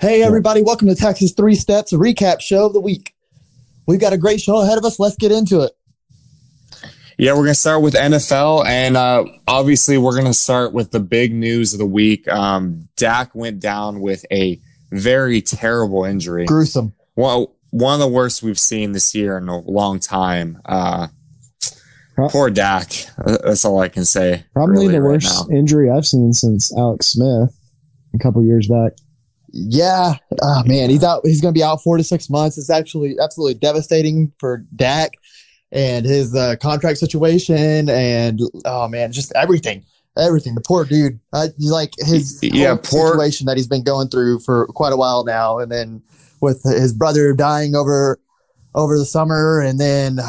Hey, everybody, welcome to Texas Three Steps, recap show of the week. We've got a great show ahead of us. Let's get into it. Yeah, we're going to start with NFL. And uh, obviously, we're going to start with the big news of the week. Um, Dak went down with a very terrible injury. Gruesome. Well, one of the worst we've seen this year in a long time. Uh, poor Dak. That's all I can say. Probably really the right worst now. injury I've seen since Alex Smith a couple years back. Yeah, oh man, he's out. He's going to be out four to six months. It's actually absolutely devastating for Dak and his uh, contract situation, and oh man, just everything, everything. The poor dude, uh, like his yeah, poor situation that he's been going through for quite a while now, and then with his brother dying over over the summer, and then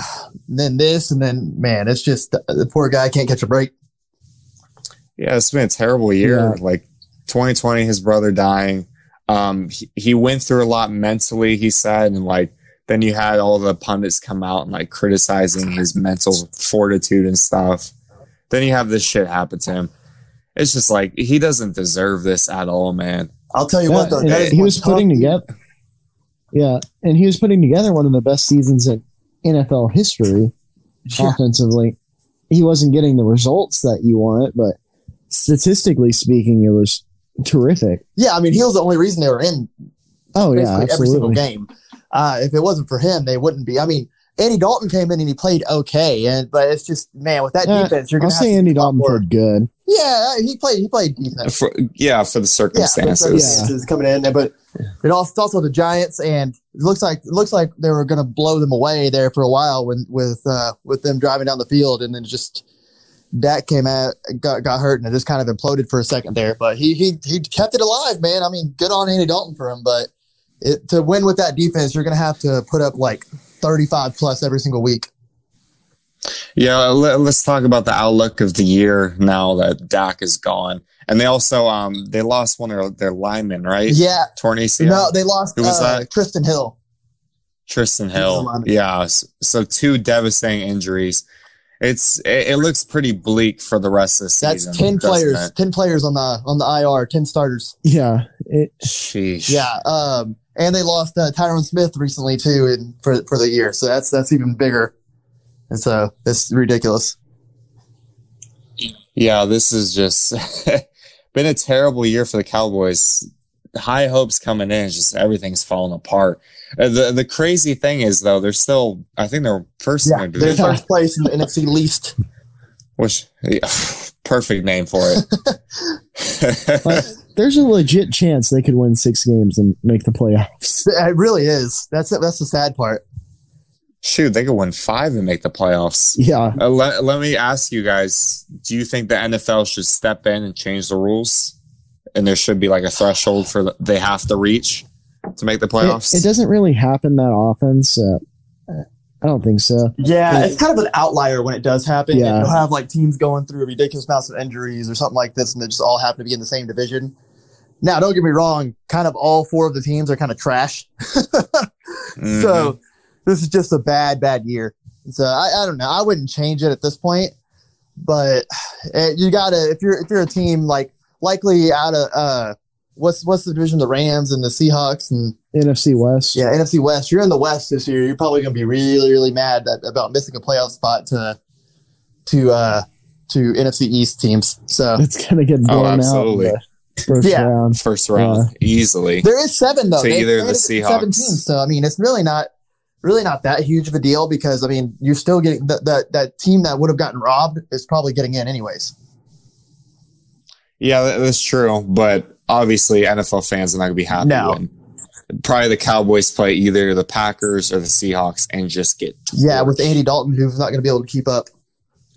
then this, and then man, it's just the poor guy can't catch a break. Yeah, it's been a terrible year. Yeah. Like 2020, his brother dying um, he, he went through a lot mentally, he said, and like then you had all the pundits come out and like criticizing his mental fortitude and stuff. Then you have this shit happen to him. It's just like he doesn't deserve this at all, man. I'll tell you yeah, what, though, he was putting together. Yeah, and he was putting together one of the best seasons in NFL history yeah. offensively. He wasn't getting the results that you want, but statistically speaking, it was terrific. Yeah, I mean, he was the only reason they were in. Oh yeah, absolutely. every single game. Uh, if it wasn't for him, they wouldn't be. I mean, Andy Dalton came in and he played okay, and but it's just man with that yeah, defense, you're gonna. I'll say Andy Dalton played good. Yeah, he played. He played decent. For, yeah, for the circumstances. Yeah, for the circumstances coming in, but it also, it's also the Giants, and it looks like it looks like they were going to blow them away there for a while when with uh, with them driving down the field, and then just Dak came out, got, got hurt, and it just kind of imploded for a second there. But he he he kept it alive, man. I mean, good on Andy Dalton for him. But it, to win with that defense, you're going to have to put up like 35 plus every single week. Yeah, let, us talk about the outlook of the year now that Dak is gone. And they also um they lost one of their linemen, right? Yeah, torn ACL. No, they lost. Who was uh, that? Trysten Hill. Trysten Hill. Yeah. So two devastating injuries it's it, it, looks pretty bleak for the rest of the season. That's ten players, it? ten players on the on the IR, ten starters. Yeah, it, sheesh. Yeah, um, and they lost uh, Tyron Smith recently too, in, for for the year. So that's that's even bigger, and so it's ridiculous. Yeah, this is just been a terrible year for the Cowboys. High hopes coming in, just everything's falling apart. Uh, the the crazy thing is though, they're still. I think they're first. Yeah, in they're first place in the NFC least. Which yeah, perfect name for it. there's a legit chance they could win six games and make the playoffs. It really is. That's that's the sad part. Shoot, they could win five and make the playoffs. Yeah. Uh, let, let me ask you guys: Do you think the NFL should step in and change the rules, and there should be like a threshold for the, they have to reach? To make the playoffs? It, it doesn't really happen that often, so I don't think so. Yeah, it's kind of an outlier when it does happen. Yeah. You'll have like teams going through a ridiculous amounts of injuries or something like this, and they just all happen to be in the same division. Now, don't get me wrong, kind of all four of the teams are kind of trash. mm-hmm. So this is just a bad, bad year. So I, I don't know. I wouldn't change it at this point, but it, you gotta if you're if you're a team like likely out of uh what's what's the division? The Rams and the Seahawks and NFC West. Yeah, NFC West. You're in the West this year. You're probably going to be really, really mad that, about missing a playoff spot to to uh to NFC East teams. So it's going to get blown oh, absolutely. out. First yeah. round, first round, yeah. easily. There is seven though. So they, either the Seahawks, seven teams. So I mean, it's really not, really not that huge of a deal because I mean, you're still getting that that that team that would have gotten robbed is probably getting in anyways. Yeah, that's true. But obviously NFL fans are not going to be happy no. when probably the Cowboys play either the Packers or the Seahawks and just get torched. yeah with Andy Dalton who's not going to be able to keep up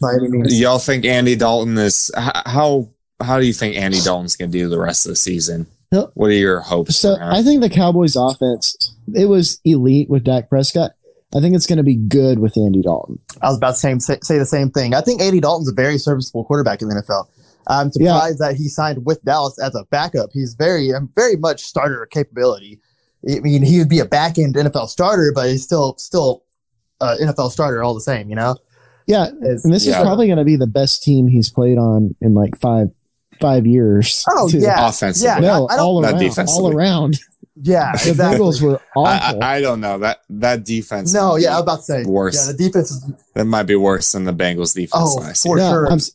by any means. Y'all think Andy Dalton is how how do you think Andy Dalton's going to do the rest of the season? What are your hopes? So I think the Cowboys offense it was elite with Dak Prescott. I think it's going to be good with Andy Dalton. I was about to say, say the same thing. I think Andy Dalton's a very serviceable quarterback in the NFL. I'm surprised yeah. that he signed with Dallas as a backup. He's very, um, very much starter capability. I mean, he would be a back end NFL starter, but he's still, still uh, NFL starter all the same, you know? Yeah. and this yeah. is probably going to be the best team he's played on in like five, five years. Oh, too. yeah. Offensively. Yeah. No, I, I all around. All around. Yeah, The exactly. Bengals were I, awful. I, I don't know that that defense. no, might yeah, I be was about to say worse. Yeah, the defense is that might be worse than the Bengals defense Oh, last for year. sure. I'm s-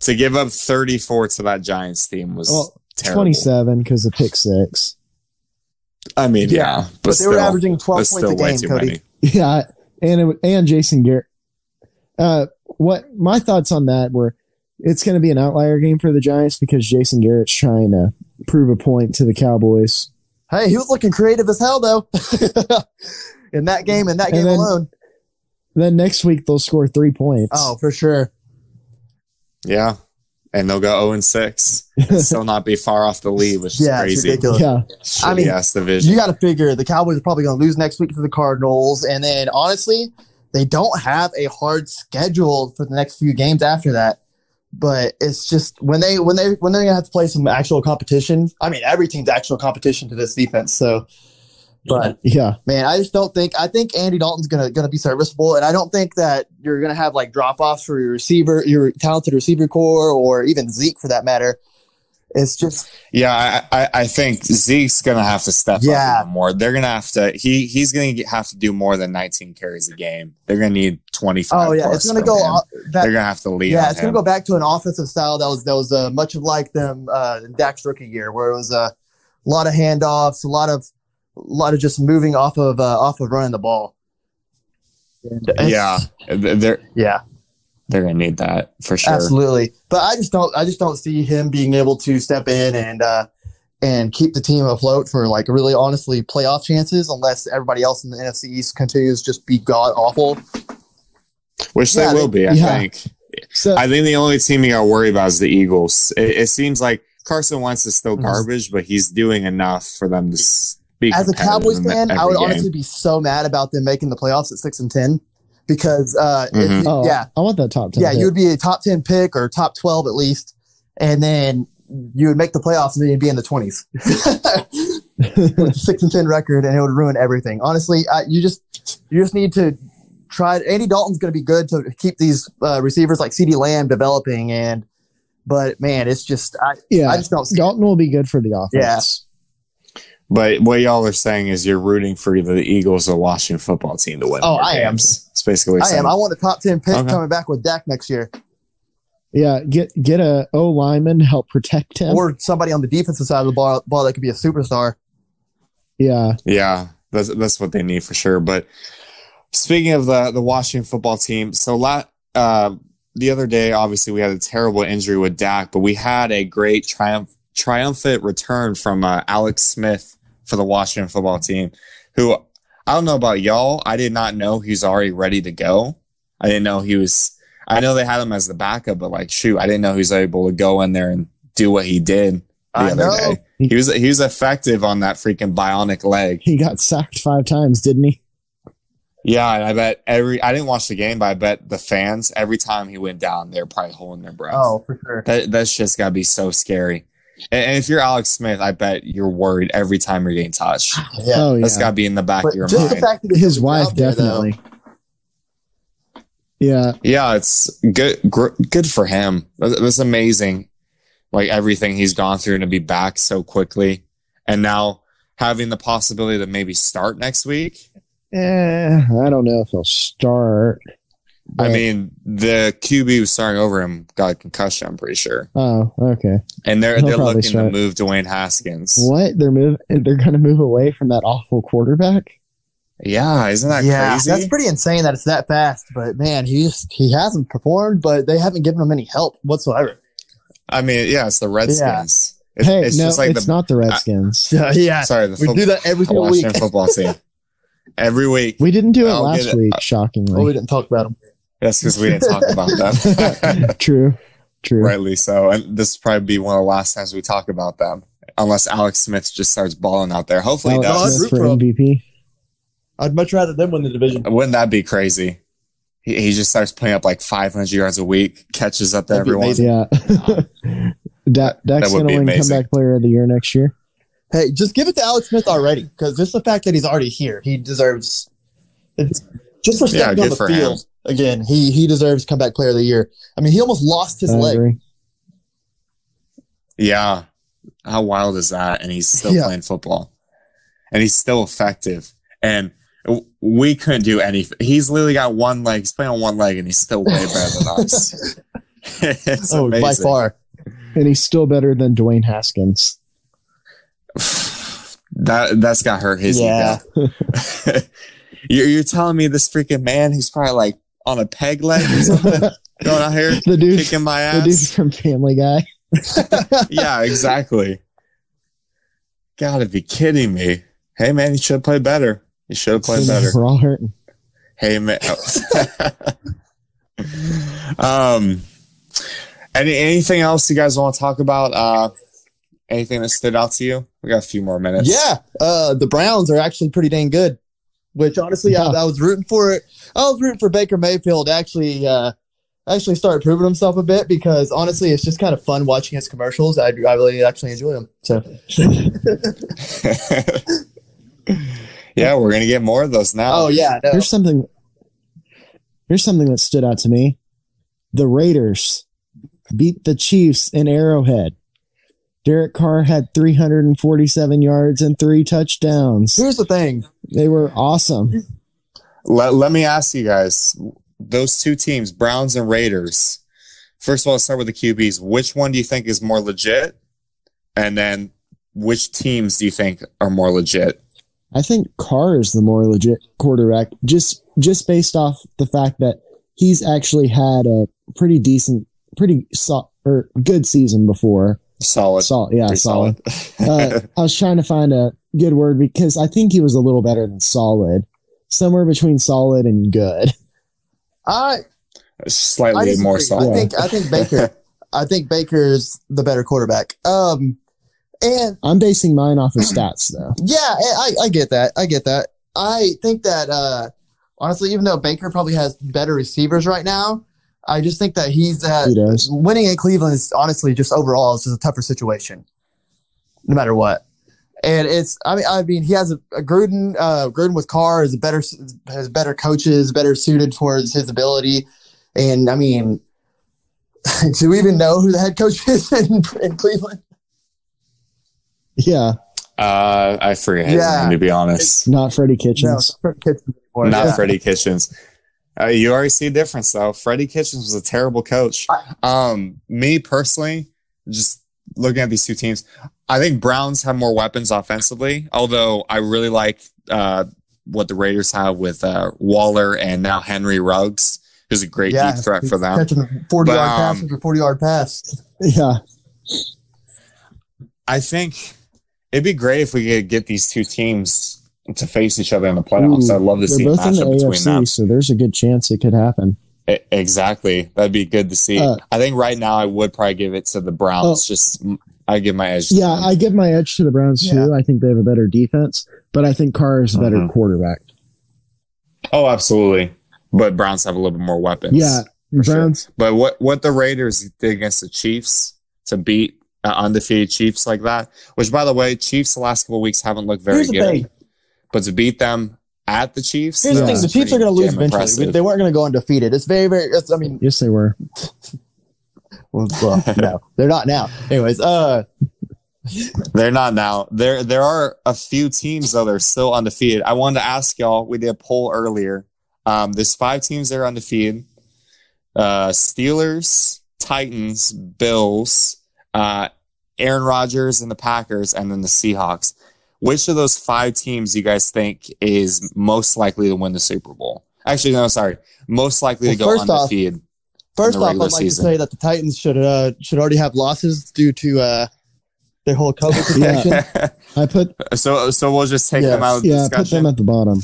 To give up 34 to that Giants team was Well, terrible. 27 because of pick six. I mean, Yeah, yeah, but, but they still, were averaging twelve that's points a still way game, too Cody. many. Yeah, and it, and Jason Garrett. Uh, what my thoughts on that were, it's going to be an outlier game for the Giants because Jason Garrett's trying to prove a point to the Cowboys. Hey, he was looking creative as hell though. in that game, in that game then- alone. Then next week they'll score three points. Oh, for sure. Yeah, and they'll go 0 and 6. and Still not be far off the lead, which is Yeah, it's crazy. ridiculous. yeah, I mean, ass division. You got to figure the Cowboys are probably going to lose next week to the Cardinals, and then honestly, they don't have a hard schedule for the next few games after that. But it's just when they when they when they're going to have to play some actual competition. I mean, every team's actual competition to this defense. So, but yeah, man, I just don't think I think Andy Dalton's gonna gonna be serviceable, and I don't think that you're gonna have like drop offs for your receiver, your talented receiver core, or even Zeke for that matter. It's just Yeah, I, I, I think Zeke's gonna have to step Yeah. up more. They're gonna have to. He he's gonna get- have to do more than 19 carries a game. They're gonna need 25. oh yeah, it's gonna go. him. o- That, They're gonna have to lead. yeah, on it's gonna go back to an offensive style that was that was uh, much of like them uh, in Dak's rookie year, where it was uh, a lot of handoffs, a lot of a lot of just moving off of uh, off of running the ball. And Yeah, they're yeah. they're gonna need that for sure. Absolutely. But I just don't I just don't see him being able to step in and uh and keep the team afloat for like really honestly playoff chances unless everybody else in the NFC East continues just be god awful. Which Yeah, they will be, I yeah. think. so I think the only team you got to worry about is the Eagles. It, it seems like Carson Wentz is still Mhm. garbage, but he's doing enough for them to s- be As a Cowboys fan, I would game. honestly be so mad about them making the playoffs at six and ten. Because uh if Mhm. you- oh, yeah, I want that top ten. yeah, pick. you would be a top ten pick or top twelve at least, and then you would make the playoffs and then you'd be in the twenties. with a six and ten record, and it would ruin everything. Honestly, I, you just you just need to try. Andy Dalton's going to be good to keep these uh, receivers like CeeDee Lamb developing, and but man, it's just I, yeah. I just don't see. Dalton will be good for the offense. But what y'all are saying is you're rooting for either the Eagles or Washington football team to win. Oh, I am. It's basically I saying. am. I want a top ten pick Okay. coming back with Dak next year, Yeah, get get a O lineman to help protect him. or somebody on the defensive side of the ball, ball that could be a superstar. yeah, Yeah, that's that's what they need for sure. But speaking of the the Washington football team, so la- uh, the other day, obviously we had a terrible injury with Dak, but we had a great triumph triumphant return from uh, Alex Smith for the Washington football team, who I don't know about y'all. I did not know he's already ready to go. I didn't know he was. I know they had him as the backup, but like, shoot, I didn't know he was able to go in there and do what he did the I other know. day. He was he was effective on that freaking bionic leg. he got sacked five times, didn't he? Yeah, and I bet every I didn't watch the game, but I bet the fans every time he went down, they're probably holding their breath. Oh, for sure. that that's just gotta be so scary. And, and if you're Alex Smith, I bet you're worried every time you're getting touched. Yeah. Oh yeah, That's gotta be in the back But of your mind. just the fact that his wife out there, though, definitely. Yeah, yeah, it's good. Gr- good for him. That's, that's amazing. Like everything he's gone through and to be back so quickly, and now having the possibility to maybe start next week. eh, I don't know if he'll start. I mean, the QB who's starting over him got a concussion. I'm pretty sure, oh, okay. and they're He'll they're probably looking to move Dwayne Haskins. What they're move? They're going to move away from that awful quarterback. Yeah, isn't that yeah, crazy? that's pretty insane that it's that fast. But man, he just he hasn't performed, but they haven't given him any help whatsoever. I mean, yeah, it's the Redskins. It's, hey, it's no, just like it's the not the Redskins. Yeah, yeah. sorry, the We fo- do that every single week. Washington football team. Every week. we didn't do it I'll last get it. week, Oh, we didn't talk about him. That's because we didn't talk about them. true, true. Rightly so. And this will probably be one of the last times we talk about them. Unless Alex Smith just starts balling out there. Hopefully he Alex I'd does. Smith for for. MVP. I'd much rather them win the division. Wouldn't that be crazy? He, he just starts putting up like 500 yards a week, catches up to That'd everyone. amazing. Yeah. da- Dak's would going be to win amazing. comeback player of the year next year. Hey, just give it to Alex Smith already, because just the fact that he's already here, he deserves. It's just for Yeah, stepping good on the for field again. He he deserves comeback player of the year. I mean, he almost lost his I leg. agree. Yeah. How wild is that? And he's still Yeah. playing football. and he's still effective. And we couldn't do anything. He's literally got one leg. He's playing on one leg, and he's still way better than us. it's oh, amazing. by far. And he's still better than Dwayne Haskins. that that's got hurt his yeah. you're, you're telling me this freaking man He's probably like on a peg leg or something going out here the dude kicking my ass. The dude from Family Guy. yeah, exactly. Gotta be kidding me. Hey man, you should have played better. You should have played better. We're all hurting. Hey man. um any anything else you guys want to talk about? Uh anything that stood out to you? We got a few more minutes. Yeah. Uh the Browns are actually pretty dang good. Which honestly yeah. I, I was rooting for it. I was rooting for Baker Mayfield actually uh actually started proving himself a bit because honestly, it's just kind of fun watching his commercials. I, I really actually enjoy them. So, yeah, we're gonna get more of those now. Oh yeah, no. here's something. Here's something that stood out to me: the Raiders beat the Chiefs in Arrowhead. Derek Carr had 347 yards and three touchdowns. Here's the thing: they were awesome. Let, let me ask you guys those two teams, Browns and Raiders. First of all, let's start with the QBs. Which one do you think is more legit? And then which teams do you think are more legit? I think Carr is the more legit quarterback, just just based off the fact that he's actually had a pretty decent, pretty so, or good season before. Solid, solid, yeah, solid. solid. uh, I was trying to find a good word because I think he was a little better than solid, somewhere between solid and good. I slightly I more solid. I think I think Baker. I think Baker's the better quarterback. Um, and I'm basing mine off of stats, though. Yeah, I, I get that. I get that. I think that uh, honestly, even though Baker probably has better receivers right now, I just think that he's uh, he winning in Cleveland is honestly just overall is just a tougher situation, no matter what. And it's, I mean, I mean, he has a, a Gruden, uh, Gruden with Carr is a better, has better coaches, better suited towards his ability. And I mean, do we even know who the head coach is in, in Cleveland? Yeah. Uh, I forget yeah. name, to be honest. Not Freddie Kitchens. No, Freddie Kitchens not yeah. Freddie Kitchens. Uh, you already see a difference though. Freddie Kitchens was a terrible coach. Um, me personally, just looking at these two teams, I think Browns have more weapons offensively, although I really like uh, what the Raiders have with uh, Waller and now Henry Ruggs, who's a great yeah, deep threat for them. Catching 40 but, yard um, pass after 40 yard pass. Yeah. I think it'd be great if we could get these two teams to face each other in the playoffs. Ooh, I'd love to see both in the AFC, them. So there's a good chance it could happen. exactly. That'd be good to see. Uh, I think right now I would probably give it to the Browns. Oh, just I give my edge. yeah, I give my edge to the Browns yeah. too. I think they have a better defense, but I think Carr is a better uh-huh. quarterback. Oh, absolutely. But Browns have a little bit more weapons. Yeah, Browns. Sure. But what what the Raiders did against the Chiefs to beat uh, undefeated Chiefs like that, which by the way, Chiefs the last couple weeks haven't looked very good. Thing. But to beat them at the Chiefs, here's the thing: the Chiefs are going to lose eventually. Impressive. They weren't going to go undefeated. It's very, very. It's, I mean, yes, they were. well, no, they're not now. Anyways, uh, they're not now. There, there are a few teams though. They're still undefeated. I wanted to ask y'all. We did a poll earlier. Um, there's five teams that are undefeated: uh, Steelers, Titans, Bills, uh, Aaron Rodgers, and the Packers, and then the Seahawks. Which of those five teams do you guys think is most likely to win the Super Bowl? Actually, no, sorry, most likely well, to go undefeated. Off, First off, I'd like season. to say that the Titans should uh, should already have losses due to uh, their whole COVID protection. yeah. I put so so we'll just take yes. them out. Of the yeah, discussion. put them at the bottom.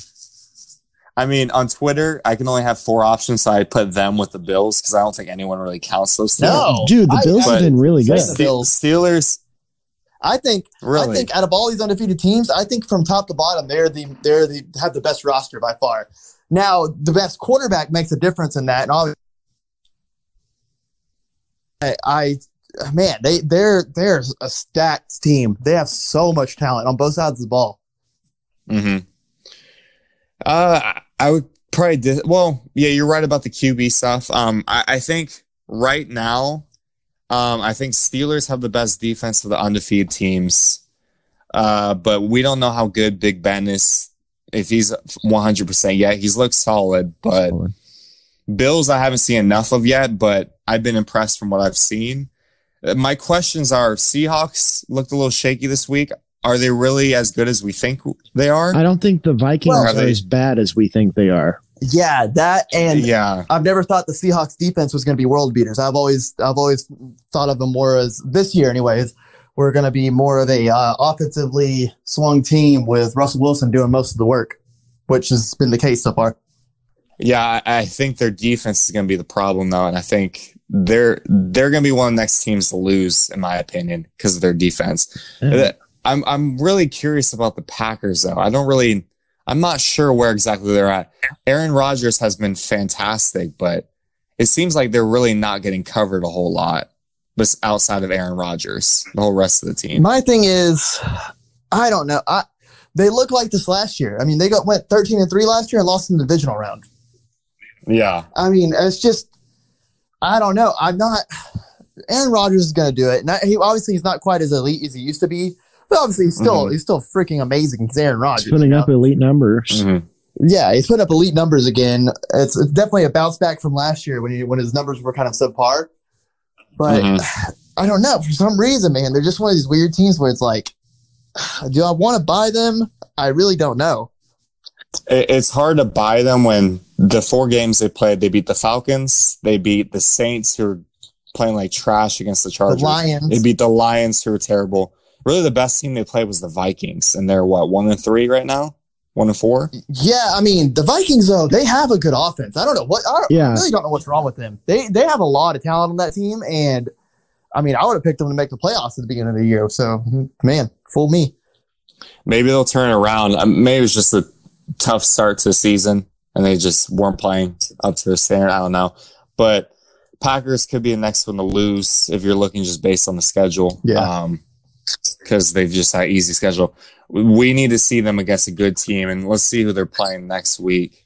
I mean, on Twitter, I can only have four options, so I put them with the Bills because I don't think anyone really counts those. No, dude, the Bills I, have been really good. The Steelers. I think. Really? I think out of all these undefeated teams, I think from top to bottom, they're the they're the have the best roster by far. Now, the best quarterback makes a difference in that, and obviously I, I man, they they're they're a stacked team. They have so much talent on both sides of the ball. Hmm. Uh, I would probably. Dis- well, yeah, you're right about the QB stuff. Um, I, I think right now, um, I think Steelers have the best defense of the undefeated teams. Uh, but we don't know how good Big Ben is. If he's 100% yet, he's looked solid, but solid. Bills I haven't seen enough of yet, but I've been impressed from what I've seen. Uh, my questions are Seahawks looked a little shaky this week. Are they really as good as we think they are? I don't think the Vikings well, are, are as bad as we think they are. Yeah, that and yeah, I've never thought the Seahawks defense was going to be world beaters. I've always I've always thought of them more as this year, anyways. We're going to be more of a uh, offensively swung team with Russell Wilson doing most of the work, which has been the case so far. Yeah, I think their defense is going to be the problem though, and I think they're they're going to be one of the next teams to lose, in my opinion, because of their defense. Mm-hmm. I'm I'm really curious about the Packers though. I don't really I'm not sure where exactly they're at. Aaron Rodgers has been fantastic, but it seems like they're really not getting covered a whole lot. But outside of Aaron Rodgers, the whole rest of the team. My thing is, I don't know. I they look like this last year. I mean, they got went 13 and 3 last year and lost in the divisional round. Yeah. I mean, it's just I don't know. I'm not Aaron Rodgers is going to do it. Not, he obviously he's not quite as elite as he used to be, but obviously, he's still mm-hmm. he's still freaking amazing. He's Aaron Rodgers. He's putting up elite numbers. Mm-hmm. Yeah, he's putting up elite numbers again. It's, it's definitely a bounce back from last year when he when his numbers were kind of subpar. But mm-hmm. I don't know for some reason, man. They're just one of these weird teams where it's like, do I want to buy them? I really don't know. It's hard to buy them when the four games they played, they beat the Falcons, they beat the Saints, who are playing like trash against the Chargers. The Lions. They beat the Lions, who are terrible really the best team they played was the Vikings, and they're what one and three right now, one and four. Yeah, I mean the Vikings though they have a good offense. I don't know what. I yeah. really don't know what's wrong with them. They they have a lot of talent on that team, and I mean I would have picked them to make the playoffs at the beginning of the year. So man, fool me. Maybe they'll turn around. Um, maybe it's just a tough start to the season, and they just weren't playing up to their standard. I don't know, but. Packers could be the next one to lose if you're looking just based on the schedule. Yeah. Um, because they've just had easy schedule. We need to see them against a good team, and let's see who they're playing next week.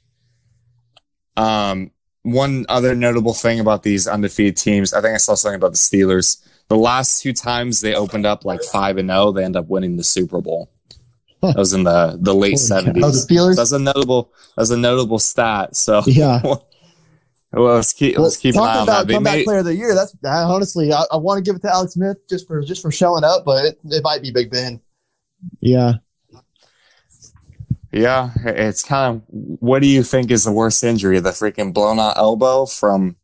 Um, one other notable thing about these undefeated teams, I think I saw something about the Steelers. The last two times they opened up like five and zero, they end up winning the Super Bowl. That was in the the late seventies. Oh, the Steelers. That's a notable. That's a notable stat. So yeah, Well, let's keep well, let's keep talking an about comeback may, player of the year. That's honestly, I, I want to give it to Alex Smith just for just for showing up, but it, it might be Big Ben. Yeah, yeah. It's kind of what do you think is the worst injury? The freaking blown out elbow from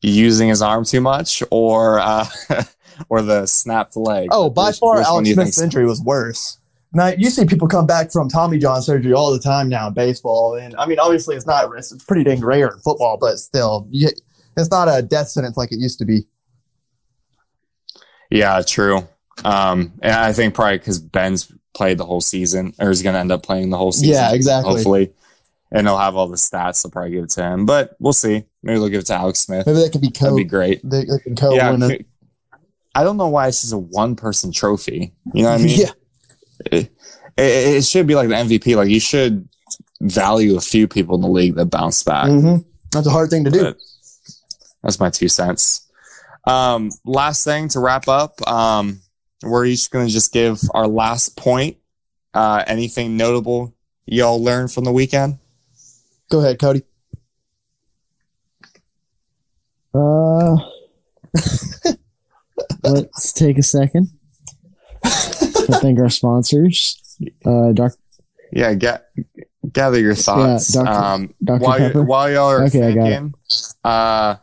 using his arm too much, or uh, or the snapped leg? Oh, by which, far, which Alex Smith's injury was worse. Now you see people come back from Tommy John surgery all the time now in baseball, and I mean, obviously it's not it's pretty dang rare in football, but still, it's not a death sentence like it used to be. Yeah, true. Um, and I think probably because Ben's played the whole season, or is going to end up playing the whole season. Yeah, exactly. Hopefully, and they'll have all the stats. They'll probably give it to him, but we'll see. Maybe they'll give it to Alex Smith. Maybe that could be co. That'd be great. They, they can co yeah, I don't know why this is a one person trophy. You know what I mean? yeah. It, it, it, should be like the MVP. Like you should value a few people in the league that bounce back. Mm-hmm. That's a hard thing to do. But that's my two cents. Um, last thing to wrap up. Um, we're each going to just give our last point. Uh, anything notable y'all learned from the weekend? Go ahead, Cody. Uh, let's take a second. I thank our sponsors. Uh, doc- yeah, get, gather your thoughts. Yeah, Dr. Um, Dr. while, while y'all are okay, thinking, uh,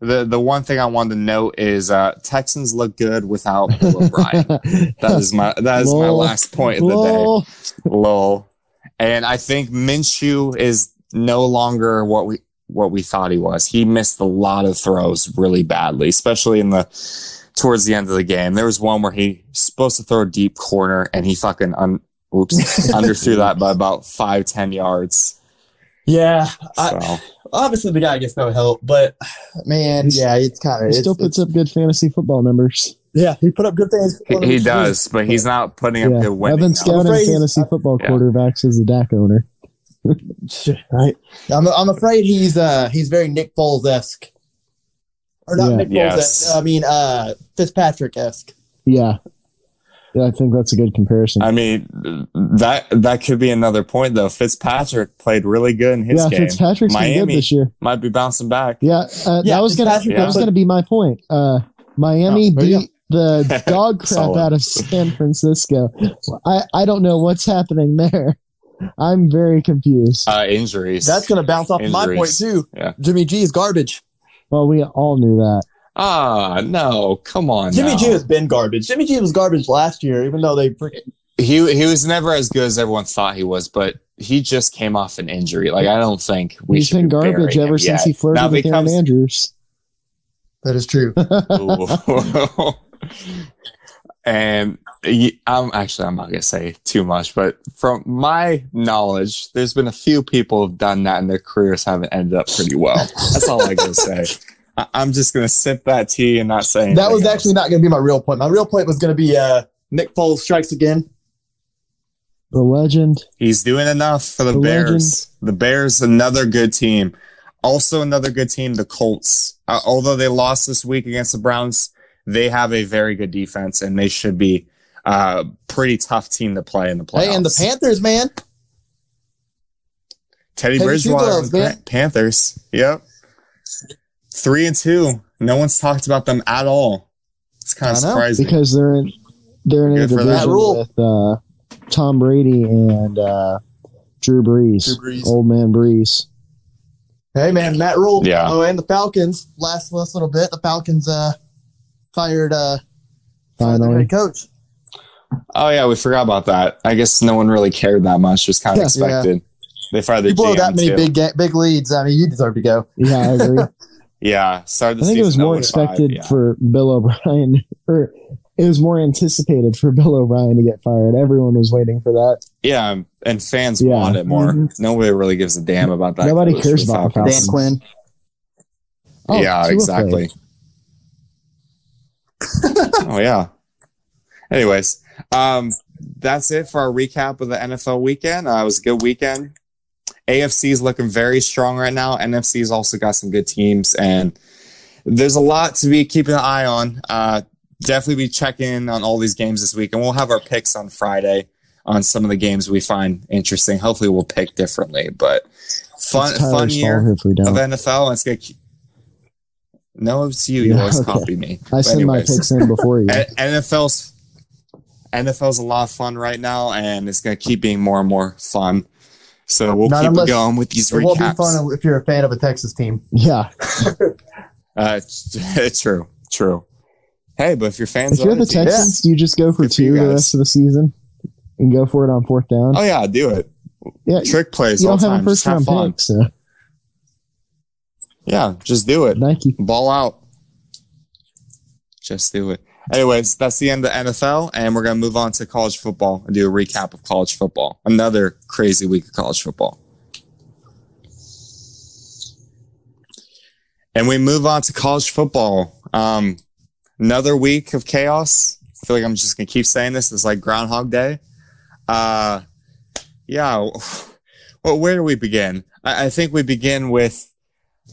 the the one thing I wanted to note is uh, Texans look good without Bill O'Brien. that is my that is Lol. my last point of the Lol. day. Lol. And I think Minshew is no longer what we what we thought he was. He missed a lot of throws really badly, especially in the towards the end of the game. There was one where he supposed to throw a deep corner and he fucking un, oops underthrew that by about five ten yards. Yeah, so. I, obviously the guy gets no help, but man, yeah, it's kind of he still puts up good fantasy football numbers. Yeah, he put up good things. He, he does, but he's not putting up good winning. I've been scouting fantasy football yeah. quarterbacks as a Dak owner. right, I'm, I'm afraid he's uh he's very Nick Foles esque or not yeah. Nick Foles. Yes. I mean, uh, Fitzpatrick esque. Yeah. Yeah, I think that's a good comparison. I mean, that that could be another point though. Fitzpatrick played really good in his yeah, game. Fitzpatrick's been good this year. Might be bouncing back. Yeah, uh, Yeah, that was gonna Fitzpatrick- that was gonna be my point. Uh, Miami Oh, there you beat the dog crap out of San Francisco. I I don't know what's happening there. I'm very confused. Uh, injuries. That's going to bounce off my point too. Yeah. Jimmy G is garbage. Well, we all knew that. ah no, come on. Jimmy now. G has been garbage. Jimmy G was garbage last year, even though they freaking he he was never as good as everyone thought he was, but he just came off an injury. Like I don't think we He's should been be garbage him ever since yet. he flirted Now with Erin Andrews. that is true. Ooh. and I'm actually I'm not gonna say too much, but from my knowledge, there's been a few people who've done that and their careers haven't ended up pretty well. That's all I gotta say. I- I'm just gonna sip that tea and not say that was else. actually not going to be my real point. My real point was going to be uh, Nick Foles strikes again. The legend. He's doing enough for the, The Bears. legend. The Bears, another good team. Also, another good team, the Colts. Uh, although they lost this week against the Browns, they have a very good defense, and they should be a pretty tough team to play in the playoffs. Hey, and the Panthers, man. Teddy Teddy Bridgewater, Gloves, and man. Pa- Panthers. Yep, three and two. No one's talked about them at all. It's kind of surprising. because they're in they're in a Good for that division with uh, Tom Brady and uh, Drew Brees, Drew Brees. old man Brees. Hey, man, Matt Rhule. Yeah. Oh, and the Falcons. Last last little bit, the Falcons uh fired uh fired their Finally, head coach. oh yeah, we forgot about that. I guess no one really cared that much. Just kind of Yeah. expected. They fired their You blow GM that many too. big ga- big leads. I mean, you deserve to go. yeah, I agree. Yeah, started the I think it was more 0-5, expected yeah. for Bill O'Brien, or it was more anticipated for Bill O'Brien to get fired. Everyone was waiting for that. Yeah, and fans Yeah. want it more. Mhm. Nobody really gives a damn about that. Nobody cares about the Falcons. Dan Falcons. Quinn. Oh, yeah, Tua exactly. oh yeah. Anyways, um, that's it for our recap of the NFL weekend. Uh, it was a good weekend. AFC is looking very strong right now. NFC's also got some good teams, and there's a lot to be keeping an eye on. Uh, definitely be checking on all these games this week, and we'll have our picks on Friday on some of the games we find interesting. Hopefully, we'll pick differently, but fun, fun year if we of. NFL. And it's gonna keep... No, it's you. You Yeah, always okay. copy me. I But send my anyways, picks in before you. N- NFL's NFL's a lot of fun right now, and it's gonna keep being more and more fun. So we'll Not keep unless- it going with these It will be recaps. fun if you're a fan of a Texas team. Yeah, Uh, it's true, true. Hey, but if you're fans, if you're of the other teams- Texans, do you just go for Good for two the rest of the season and go for it on fourth down? oh yeah, do it. yeah, Trick plays you all don't the have time. a Just first have round fun. pick, so Yeah, just do it. Nike. Ball out. Just do it. Anyways, that's the end of NFL, and we're gonna move on to college football and do a recap of college football. Another crazy week of college football. And we move on to college football. Um, another week of chaos. I feel like I'm just gonna keep saying this. It's like Groundhog Day. Uh, yeah. Well, where do we begin? I, I think we begin with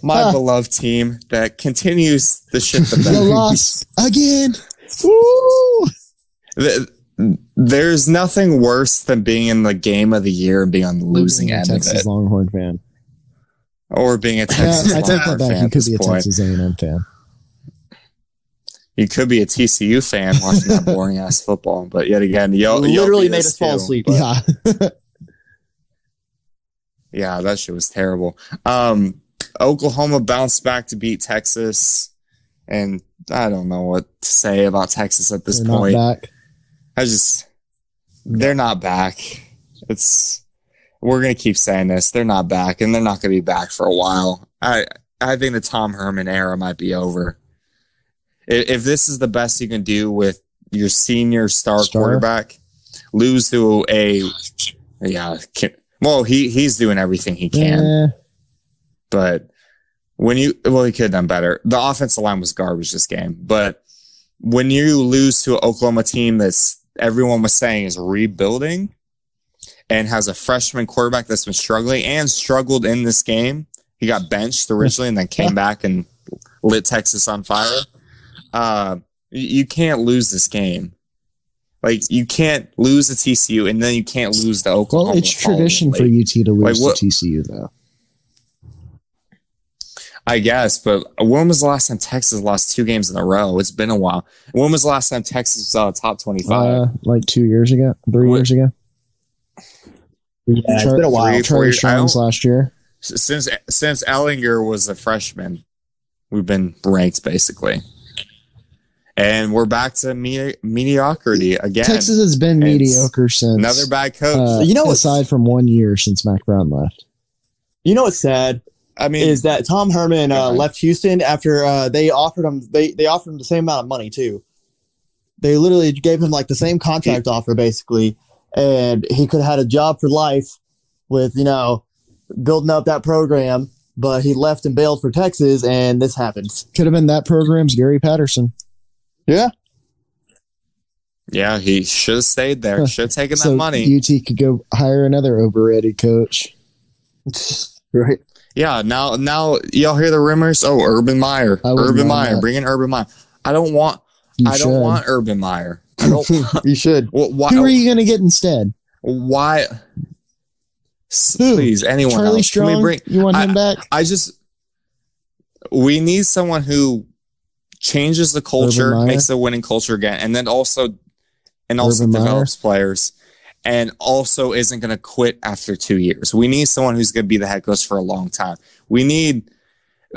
my Ah. beloved team that continues the ship the You bed. lost again. Woo! Th- There's nothing worse than being in the game of the year and being on the losing Being end Texas of it, Longhorn fan. or being a Yeah, Texas I take Longhorn that back. fan You at could be a point. Texas A&M fan. You could be a TCU fan watching that boring ass football, but yet again, yo, literally yo made us fall asleep. Yeah, Yeah, that shit was terrible. Um, Oklahoma bounced back to beat Texas, and I don't know what to say about Texas at this they're not point. back. I just they're not back. It's we're gonna keep saying this. They're not back, and they're not gonna be back for a while. I I think the Tom Herman era might be over. If, if this is the best you can do with your senior star, Star? quarterback, lose to a yeah. Can, well, he he's doing everything he can, Yeah, but when you well, he could have done better. The offensive line was garbage this game, but when you lose to an Oklahoma team that's everyone was saying is rebuilding and has a freshman quarterback that's been struggling and struggled in this game, he got benched originally and then came back and lit Texas on fire. Uh, you can't lose this game. Like you can't lose the TCU and then you can't lose the Oklahoma. Well, it's tradition for UT to lose Like, what- to TCU though. I guess, but when was the last time Texas lost two games in a row? It's been a while. When was the last time Texas was out of top twenty-five? Uh, like two years ago, three What- years ago. Yeah, it's been a while. Three, Charlie years- Strong's last year. since since Ehlinger was a freshman, we've been ranked basically, and we're back to medi- mediocrity again. Texas has been It's mediocre since another bad coach. uh, You know aside from one year since Mack Brown left. You know what's sad I mean, is that Tom Herman uh, left Houston after uh, they offered him they they offered him the same amount of money too. They literally gave him like the same contract offer basically, and he could have had a job for life with you know building up that program. But he left and bailed for Texas, and this happens. Could have been that program's Gary Patterson. Yeah, yeah, he should have stayed there. Should have taken so that money. UT could go hire another overrated coach. right. Yeah, now now y'all hear the rumors. Oh, Urban Meyer, Urban Meyer, that. bring in Urban Meyer. I don't want. You I should. don't want Urban Meyer. I don't. you should. Wh- why? Who are you going to get instead? Why? Who? Please, anyone Charlie else? Can we Strong. bring- you want I- him back? I just we need someone who changes the culture, makes a winning culture again, and then also and also Urban Meyer? develops players, and also isn't going to quit after two years. We need someone who's going to be the head coach for a long time. We need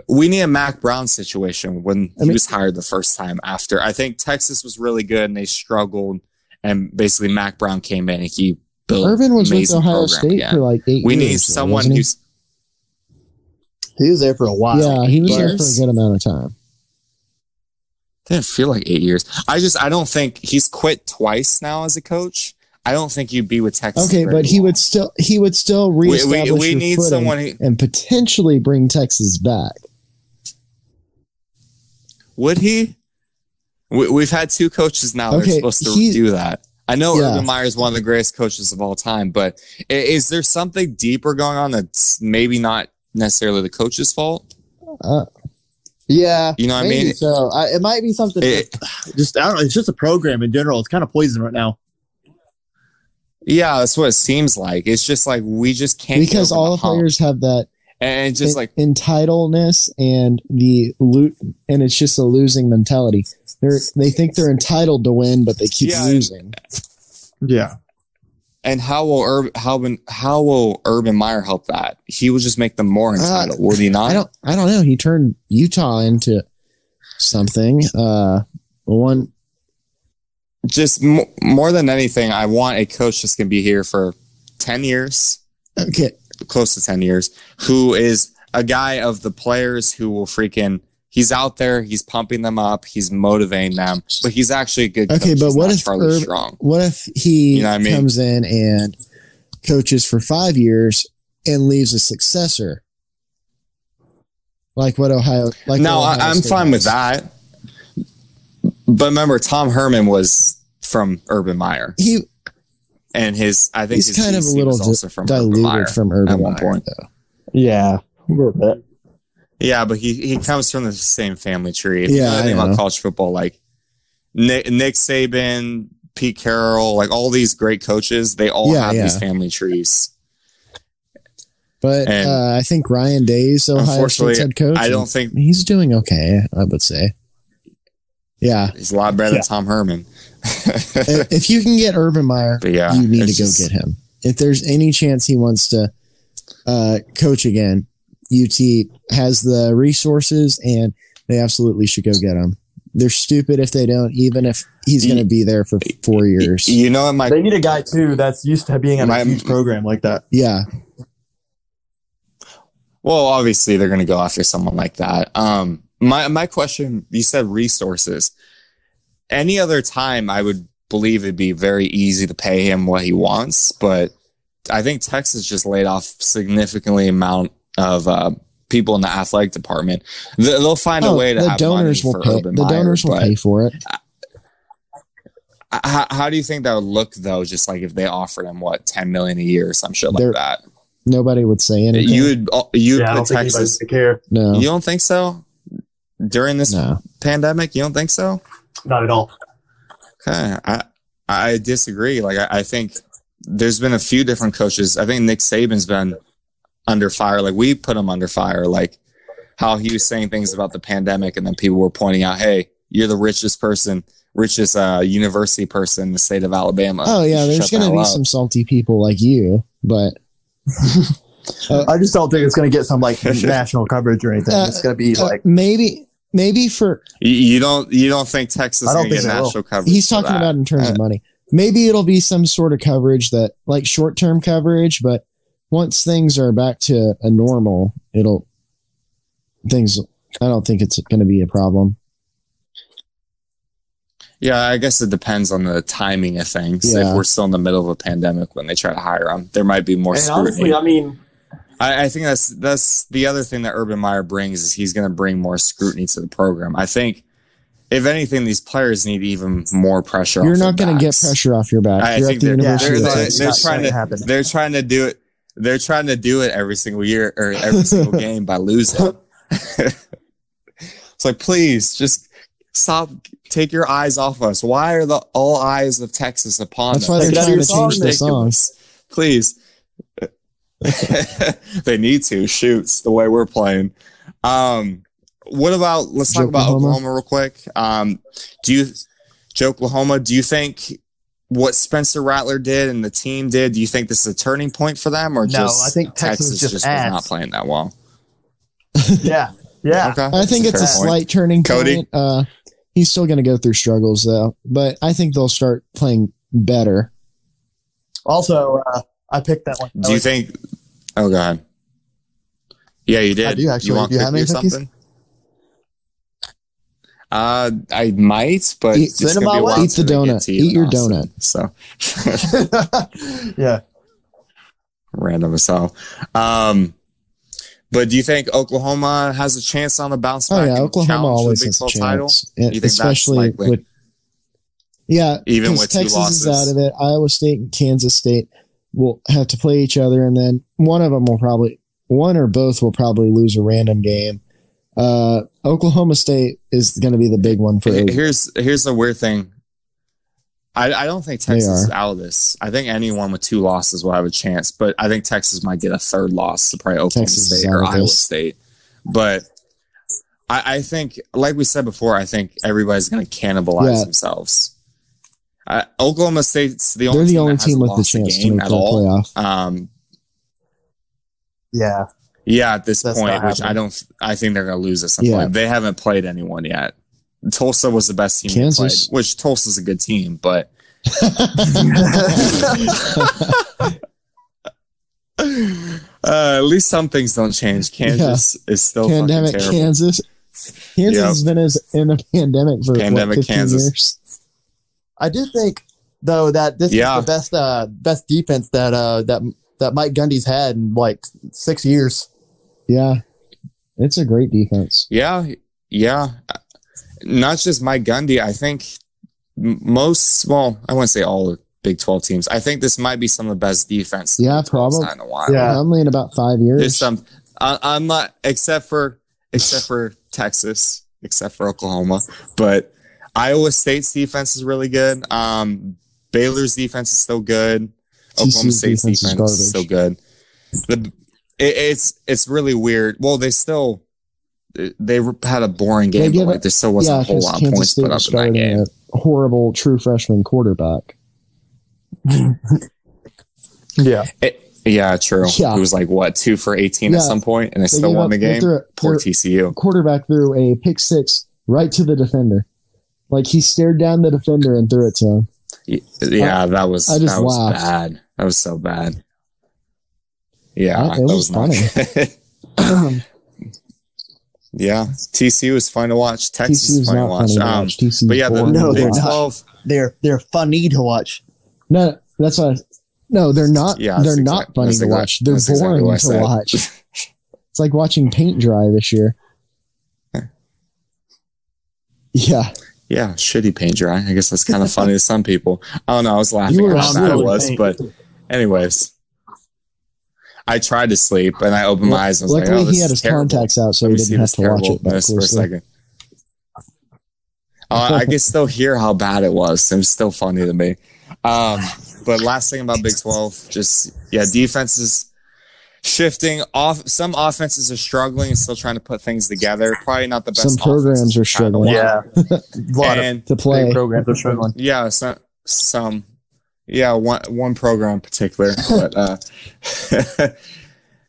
we need a Mack Brown situation when I he mean- was hired the first time. After I think Texas was really good and they struggled, and basically Mack Brown came in and he built. Urban was with Ohio program State again. for like eight We years. need someone wasn't he? who's He was there for a while. Yeah, he was there for a good amount of time. didn't feel like eight years. I just I don't think he's quit twice now as a coach. I don't think you'd be with Texas. Okay, very but he would still he would still We, reestablish we, we your need someone who and potentially bring Texas back. would he. We, we've had two coaches now. that are supposed to he- do that. I know Yeah. Urban Meyer is one of the greatest coaches of all time, but i- is there something deeper going on that's maybe not necessarily the coach's fault? Uh, Yeah, You know what I mean? So I, it might be something. It- just I don't know. It's just a program in general. It's kind of poison right now. Yeah, that's what it seems like. It's just like we just can't because over all the hump. players have that and just en- like entitledness and the loot, and it's just a losing mentality. They're they think they're entitled to win, but they keep Yeah. losing. Yeah, And how will Urban how, will- how will Urban Meyer help that? He will just make them more entitled, would he not? Uh, I don't I don't know. He turned Utah into something. Uh, one just m- more than anything, I want a coach that's going to be here for 10 years, okay. close to 10 years, who is a guy of the players who will freaking, he's out there, he's pumping them up, he's motivating them, but he's actually a good coach. Okay, but He's what if Charlie Strong? What if he You know what I mean? comes in and coaches for five years and leaves a successor? Like what Ohio like No, what Ohio I, I'm State fine with that. But remember, Tom Herman was from Urban Meyer, He and his I think he's his kind of a little was di- also from Urban Meyer. diluted from Urban at one Meyer, point. though. yeah, a little bit. Yeah, but he he comes from the same family tree. If you Yeah, know anything I know. about college football, like Nick, Nick Saban, Pete Carroll, like all these great coaches, they all Yeah, have these family trees. But And uh, I think Ryan Day's Ohio unfortunately, State's head coach. I don't think he's doing okay. I would say. Yeah, he's a lot better Yeah. than Tom Herman. if if you can get Urban Meyer, but yeah, you need to go just- get him. If there's any chance he wants to uh, coach again, UT has the resources and they absolutely should go get him. They're stupid if they don't, even if he's going to be there for four years. You know what my They need a guy too that's used to being on a huge program like that. Yeah, Well, obviously they're going to go after someone like that. Um, my my question, you said resources. Any other time, I would believe it'd be very easy to pay him what he wants, but I think Texas just laid off significantly amount of uh, people in the athletic department. They- They'll find a Oh, way to the have donors money will for pay. Urban The Meyer, donors will pay for it. How, how do you think that would look though? Just like if they offered him what ten million a year or some shit like They're- that, Nobody would say anything. you would you would Yeah, put Texas. care. no, You don't think so? During this no. pandemic, you don't think so? Not at all. Okay, I I disagree. Like I, I think there's been a few different coaches. I think Nick Saban's been under fire. Like we put him under fire. Like how he was saying things about the pandemic, and then people were pointing out, "Hey, you're the richest person, richest uh, university person in the state of Alabama." Oh yeah, there's going to be up. some salty people like you, but uh, I just don't think it's going to get some like national coverage or anything. Uh, it's going to be uh, like maybe. Maybe for you, you don't you don't think Texas is going to get national coverage? He's talking about in terms of uh, money. Maybe it'll be some sort of coverage that like short term coverage, but once things are back to a normal, it'll things. I don't think it's going to be a problem. Yeah, I guess it depends on the timing of things. Yeah. If we're still in the middle of a pandemic when they try to hire them, there might be more. And scrutiny. honestly, I mean, I, I, think that's that's the other thing that Urban Meyer brings is he's going to bring more scrutiny to the program. I think, if anything, these players need even more pressure. You're not going to get pressure off your back. I, You're I think the they're, they're, they're, they're trying to they're trying to do it. They're trying to do it every single year or every single game by losing. it's like, please just stop. Take your eyes off us. Why are the all eyes of Texas upon That's us? That's why they're trying to change the songs. Please. they need to shoots the way we're playing. Um, what about let's talk about Oklahoma real quick. Um, do you, Joe Oklahoma? Do you think what Spencer Rattler did and the team did? Do you think this is a turning point for them, or no? Just I think Texas, Texas just, just was not playing that well. yeah, yeah. Okay. I think it's a point. slight turning Cody? point. Uh, he's still going to go through struggles though, but I think they'll start playing better. Also, uh, I picked that one. Do you think? Oh, God. Yeah, you did. I do actually. You want do you have any something? Uh, I might, but eat, it's gonna be a while eat the donut. Eat your donut. So, yeah, random as hell. Um, but do you think Oklahoma has a chance on the bounce back? Oh yeah, Oklahoma always has a chance, it, especially with yeah, even with Texas is out of it. Iowa State and Kansas State will have to play each other, and then one of them will probably one or both will probably lose a random game. Uh, Oklahoma State is going to be the big one for. Here's here's the weird thing. I, I don't think Texas is out of this. I think anyone with two losses will have a chance, but I think Texas might get a third loss to probably Oklahoma Texas State or Iowa this. State. But I, I, think, like we said before, I think everybody's going to cannibalize yeah. themselves. Uh, Oklahoma State's the only They're the team only team with the chance to make the playoff. Um, yeah, yeah. At this That's point, which I don't, I think they're going to lose at some yeah. point. They haven't played anyone yet. Tulsa was the best team Kansas. played, which Tulsa's a good team, but. Uh, at least some things don't change. Kansas yeah. is still pandemic. Kansas, Kansas yep. has been as in a pandemic for pandemic what, Kansas. Years. I do think though that this yeah. is the best uh, best defense that uh, that that Mike Gundy's had in like six years. Yeah, it's a great defense. Yeah, yeah. Not just Mike Gundy. I think most. Well, I wouldn't say all the Big Twelve teams. I think this might be some of the best defense. Yeah, probably. In a while. Yeah, probably in about five years. There's some. I, I'm not except for except for Texas, except for Oklahoma, but Iowa State's defense is really good. Um, Baylor's defense is still good. Oklahoma State's defense, defense is, is, still good. The, it, it's it's really weird. Well, they still they had a boring game, but like there still wasn't yeah, a whole lot of points State put up in that game. A horrible true freshman quarterback. yeah. It, yeah, true. Yeah. It was like what two for eighteen yeah. at some point, and they, they still won up, the game. Poor TCU quarterback threw a pick six right to the defender. Like he stared down the defender and threw it to him. Yeah, that was I just that was laughed. bad. That was so bad. Yeah, it was, was funny. yeah, TCU was fun to watch. Texas is fun to watch. Um, watch. but yeah, the, no, they're 12, not. They're they're funny to watch. No, that's what. I, no, they're not. Yeah, they're not funny to watch. They're boring exactly to watch. it's like watching paint dry this year. yeah yeah, shitty paint dry. I guess that's kind of funny to some people. I don't know. I was laughing at how bad it was, paint. but anyways, I tried to sleep and I opened well, my eyes and was luckily like, "Oh, he had his terrible. contacts out, so he didn't have to watch it." for a second. Uh, I can still hear how bad it was. It was still funny to me. Um, but last thing about Big Twelve, just yeah, defenses shifting off. Some offenses are struggling and still trying to put things together. Probably not the best. Some programs are struggling. Yeah, a lot and, of to play programs are struggling. Yeah, some, some yeah, one one program in particular, but uh,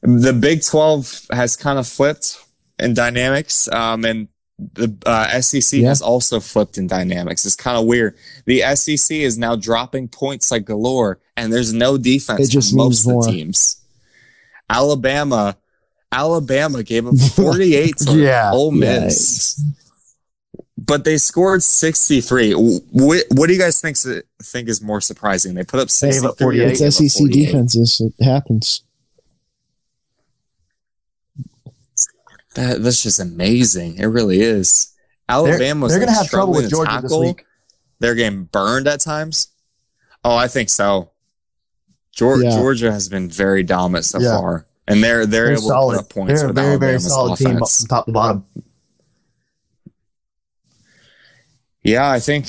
the Big Twelve has kind of flipped in dynamics, um, and the uh, SEC yeah. has also flipped in dynamics. It's kind of weird. The SEC is now dropping points like galore, and there's no defense it just most of the teams. Alabama, Alabama gave up 48 to yeah. Ole Miss. But they scored 63. What, what do you guys think think is more surprising? They put up 63. It's SEC defenses. It happens. That, that's just amazing. It really is. Alabama's they're, they're going to have trouble with Georgia tackle. this week. They're getting burned at times. Oh, I think so. Georgia, yeah. Georgia has been very dominant so yeah. far, and they're they're, they're able solid. to put up points. They're a very Alabama's very solid offense. team from top to bottom. Yeah, I think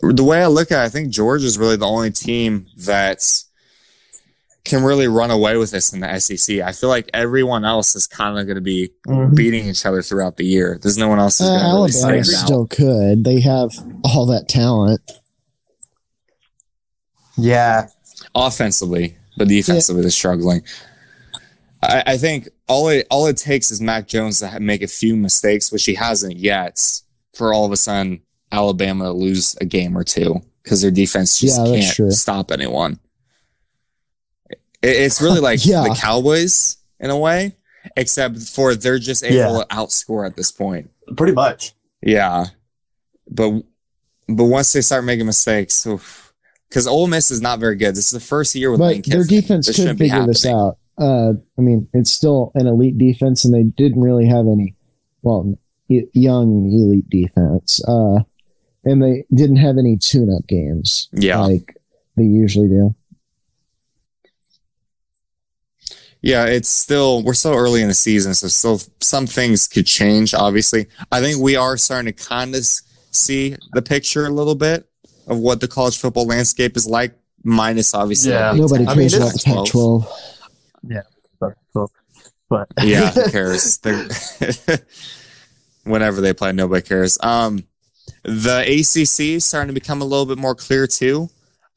the way I look at it, I think Georgia is really the only team that can really run away with this in the SEC. I feel like everyone else is kind of going to be mm-hmm. beating each other throughout the year. There's no one else who's uh, going to really Alabama still could. They have all that talent. Yeah, offensively, but defensively yeah. they're struggling. I, I, think all it all it takes is Mac Jones to make a few mistakes, which he hasn't yet, for all of a sudden Alabama to lose a game or two because their defense just yeah, can't true. stop anyone. It, it's really like yeah. the Cowboys in a way, except for they're just able to outscore at this point. Pretty much. Yeah, but but once they start making mistakes. Oof, because Ole Miss is not very good. This is the first year with but their defense this could figure this out. Uh, I mean, it's still an elite defense, and they didn't really have any, well, young elite defense. Uh, and they didn't have any tune-up games, yeah, like they usually do. Yeah, it's still we're so early in the season, so still some things could change. Obviously, I think we are starting to kind of see the picture a little bit of what the college football landscape is like, minus obviously. Yeah, nobody cares I mean, about the Pac-12. Yeah, but, but. yeah, who cares? whenever they play, nobody cares. Um, the ACC is starting to become a little bit more clear too.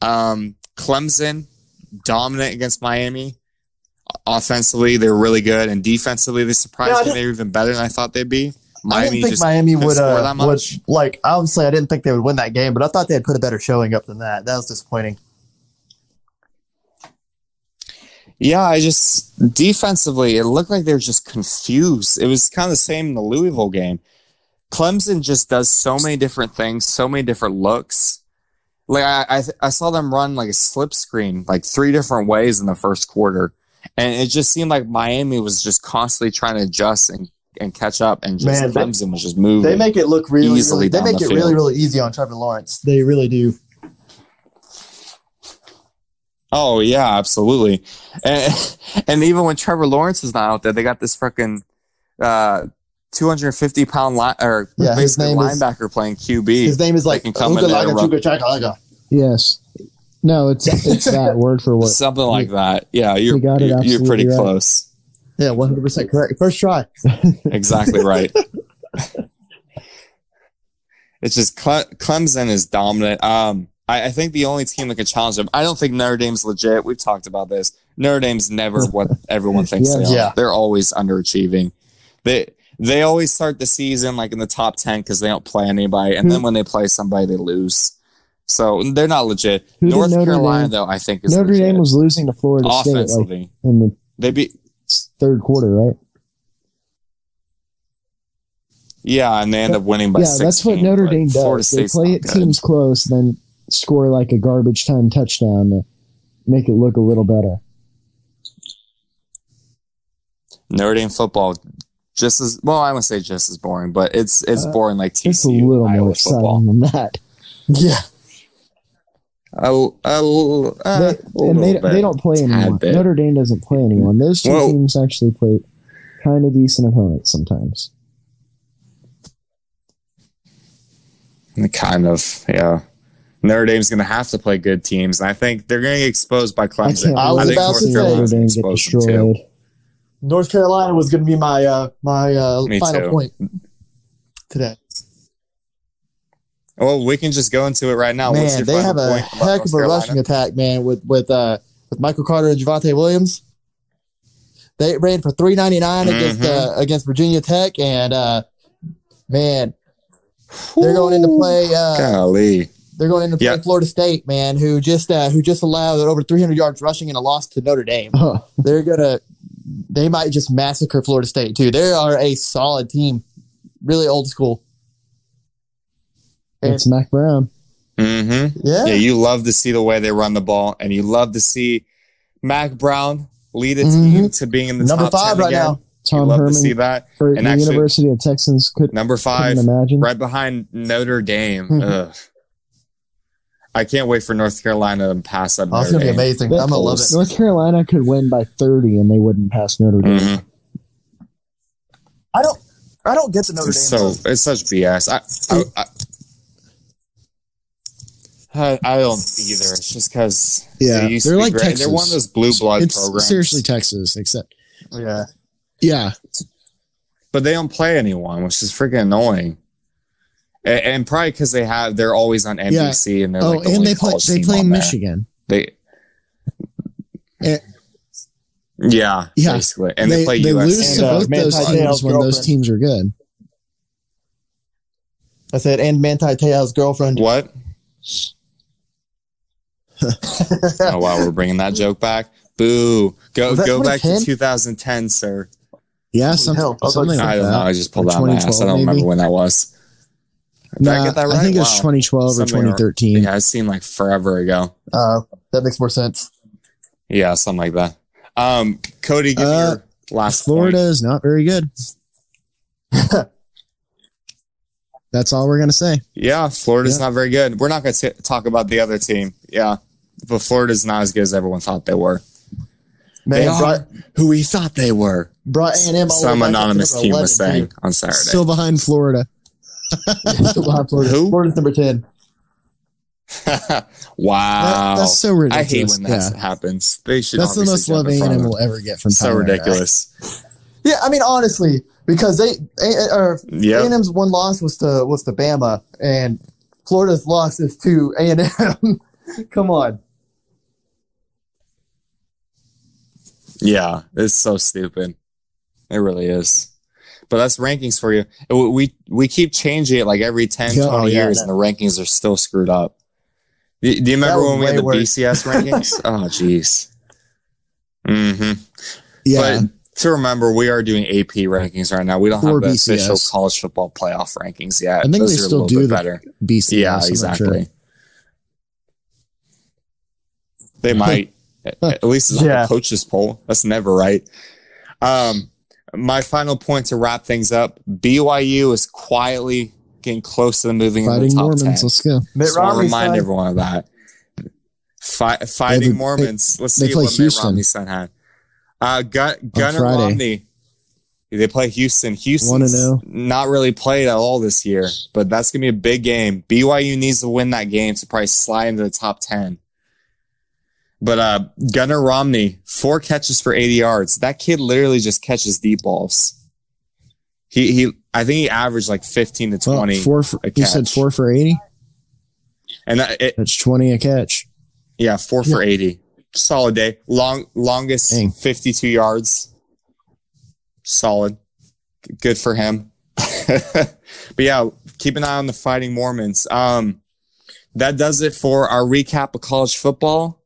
Um, Clemson dominant against Miami. Offensively, they're really good, and defensively, they surprised yeah, me. They're even better than I thought they'd be. Miami I didn't think Miami would, uh, would like. Obviously, I didn't think they would win that game, but I thought they'd put a better showing up than that. That was disappointing. Yeah, I just defensively, it looked like they were just confused. It was kind of the same in the Louisville game. Clemson just does so many different things, so many different looks. Like I, I, I saw them run like a slip screen, like three different ways in the first quarter, and it just seemed like Miami was just constantly trying to adjust and and catch up, and just Man, Clemson they, was just moving. They make it look really, easily. Really, they make the it field. really, really easy on Trevor Lawrence. They really do. Oh yeah, absolutely. And, and even when Trevor Lawrence is not out there, they got this freaking uh, 250 pound line or yeah, basically linebacker is, playing QB. His name is like Yes. No, it's it's that word for what something like that. Yeah, you're you're, you're, pretty right. close. Yeah, one hundred percent correct. First try. exactly right. it's just Cle- Clemson is dominant. Um, I, I, think the only team that can challenge them. I don't think Notre Dame's legit. We've talked about this. Notre Dame's never what everyone thinks yeah, they are. Yeah. They're always underachieving. They they always start the season like in the top ten because they don't play anybody, and then hmm. when they play somebody, they lose. So they're not legit. Who North Carolina, Dame? though, I think is Notre legit. Dame was losing to Florida State like, in the they beat third quarter, right? Yeah, and they end up winning by. Yeah, 16, that's what Notre Dame does. They play it teams close, then score like a garbage time touchdown to make it look a little better. Notre Dame football just as well. I wouldn't say just as boring, but it's it's uh, boring like TCU. It's a little Iowa more exciting than that. Yeah. A, a, uh, they, and they, they don't play anyone. Bit. Notre Dame doesn't play anyone. Those two well, teams actually play kind of decent opponents sometimes. Kind of, yeah. Notre Dame's going to have to play good teams, and I think they're going to get exposed by Clemson. I, was I think about North to say- Carolina's Notre gonna Dame get expose too. destroyed. North Carolina was going to be my uh, my uh, final too. point today. Well, we can just go into it right now. What's man, your they have a heck of a rushing attack, man, with with uh with Michael Carter and Javonte Williams. They ran for three ninety nine against uh, against Virginia Tech, and uh, man, they're going into play. Uh, Golly. they're going into play Yeah. Florida State, man, who just uh, who just allowed over three hundred yards rushing and a loss to Notre Dame. Huh. They're gonna they might just massacre Florida State too. They are a solid team, really old school. And- It's Mack Brown. Mm-hmm. Yeah, Yeah, you love to see the way they run the ball, and you love to see Mack Brown lead a Mhm. team to being in the number top five 10 right again. now. You Tom love Herman to see that. for And the actually- University of Texans could, Number five, imagine. right behind Notre Dame. Mhm. I can't wait for North Carolina to pass up Oh, it's Notre gonna be Dame. amazing. That I'm gonna love close. it. North Carolina could win by 30 and they wouldn't pass Notre Dame. Mhm. I don't I don't get the Notre Dame. So it's such BS. I I, I, I don't either. It's just because Yeah, they used they're be like great. Texas. They're one of those blue blood it's programs. seriously Texas, except yeah. yeah, but they don't play anyone, which is freaking annoying. And, and probably because they have, they're always on NBC, and they're oh, like the and only they play college they team play on in there. Michigan. They, Eh, yeah, Yeah. basically, and they they, play they USC. lose to And, uh, both those Te'o's teams when those teams are good. I said, and Manti Te'o's girlfriend. What? Oh wow, we're bringing that joke back. Boo! Go Was that go back to 2010? 2010, sir. Yeah, some, hell. I was something like, like I don't that. know. I just pulled Or out my ass. I don't remember when that was. Did I Nah, get that right? I think it was Wow. 2012 or Something or- 2013. Yeah, it seemed like forever ago. Uh, that makes more sense. Yeah, something like that. Um, Cody, give me Uh, your last Florida point. is not very good. That's all we're gonna say. Yeah, Florida's Yeah. not very good. We're not going to talk about the other team. Yeah, but Florida's not as good as everyone thought they were. Man, they are brought, who we thought they were. brought A&M Some way back up to anonymous team was 11, saying on Saturday. Still behind Florida. Still behind Florida. Who? Florida's number 10. wow, That- that's so ridiculous. I hate when that yeah. happens. They should. That's the most love A&M will ever get from. So ridiculous. Yeah, I mean, honestly, because they, A- or A&M's one loss was to, was to Bama, and Florida's loss is to A&M. Come on. Yeah, it's so stupid. It really is. But that's rankings for you. We we keep changing it like every 10, Yeah, 20 oh, yeah, years, that- and the rankings are still screwed up. Do, you remember when we had the worse. BCS rankings? oh, jeez. Mm-hmm. Yeah, But to remember, we are doing AP rankings right now. We don't have the BCS. official college football playoff rankings yet. I think Those they still do the- better. BCS. Yeah, exactly. sure. They might. At- At least it's on Yeah. the coaches poll. That's never right. Um, my final point to wrap things up: BYU is quietly getting close to moving in the top Mormons. ten. Let's go. Mitt Just want to Romney's remind son. everyone of that. Fi- fighting they- Mormons. Let's they see play what Houston. Mitt Romney's son had. Uh, Gun- Gunner Romney. They play Houston. Houston's 1-0. not really played at all this year, but that's gonna be a big game. BYU needs to win that game to probably slide into the top ten. But uh, Gunner Romney, four catches for 80 yards. That kid literally just catches deep balls. He he, I think he averaged like 15 to 20, four for, you said four for 80? and that, it, That's 20 a catch. Yeah, four for 80. Solid day. Long longest Dang. 52 yards. Solid. Good for him. but yeah, keep an eye on the Fighting Mormons. Um that does it for our recap of college football.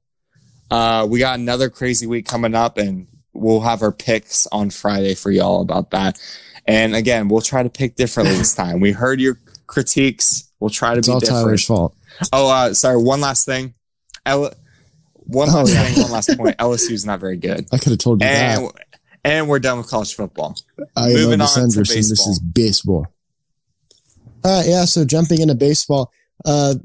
Uh we got another crazy week coming up and we'll have our picks on Friday for y'all about that. And again, we'll try to pick differently this time. We heard your critiques. We'll try to It's be all different. Tyler's fault. Oh, uh, sorry. One last thing. L- one Oh, last yeah. thing. One last point. LSU's not very good, I could have told you and that. and we're done with college football. I am moving Elvis on to Anderson. This baseball. is baseball. Uh, yeah, so jumping into baseball, uh,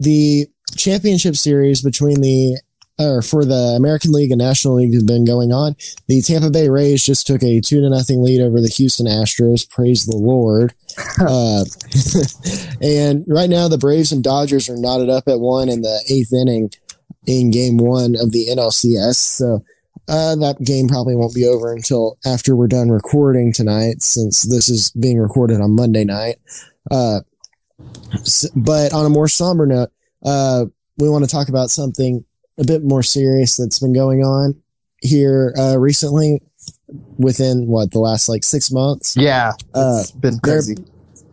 the championship series between the or for the American League and National League has been going on. The Tampa Bay Rays just took a two to nothing lead over the Houston Astros. Praise the Lord. uh, and right now, the Braves and Dodgers are knotted up at one in the eighth inning in Game One of the NLCS. So uh, that game probably won't be over until after we're done recording tonight, since this is being recorded on Monday night. Uh, but on a more somber note, uh, we want to talk about something a bit more serious that's been going on here uh, recently within what the last like six months. Yeah, uh, it's been crazy. There,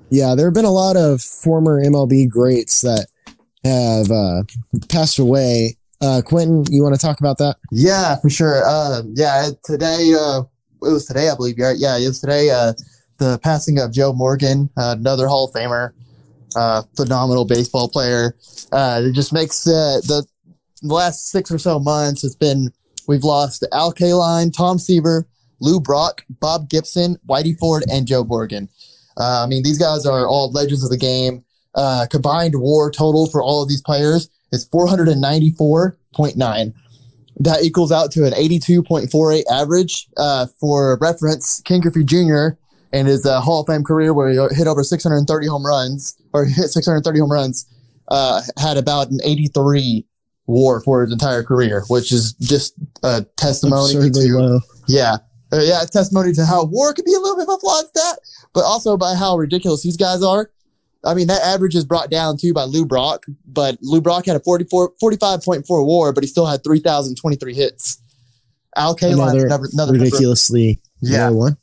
yeah, there have been a lot of former MLB greats that have uh, passed away. Uh, Quentin, you want to talk about that? Yeah, for sure. Uh, yeah, today uh, it was today, I believe. Right? Yeah, it was today. Uh, the passing of Joe Morgan, uh, another Hall of Famer, uh, phenomenal baseball player. Uh, it just makes uh, the the last six or so months, it's been we've lost Al Kaline, Tom Seaver, Lou Brock, Bob Gibson, Whitey Ford, and Joe Morgan. Uh, I mean, these guys are all legends of the game. Uh, combined WAR total for all of these players is 494.9. That equals out to an 82.48 average. Uh, for reference, Ken Griffey Jr. and his uh, Hall of Fame career, where he hit over 630 home runs or hit 630 home runs, uh, had about an 83 war for his entire career, which is just a testimony Absurdly to low. yeah, uh, yeah, testimony to how war could be a little bit of a flawed stat, but also by how ridiculous these guys are. I mean, that average is brought down too by Lou Brock, but Lou Brock had a 44, 45.4 war, but he still had 3,023 hits. Al Kaline, Another, another, ridiculously Yeah. one.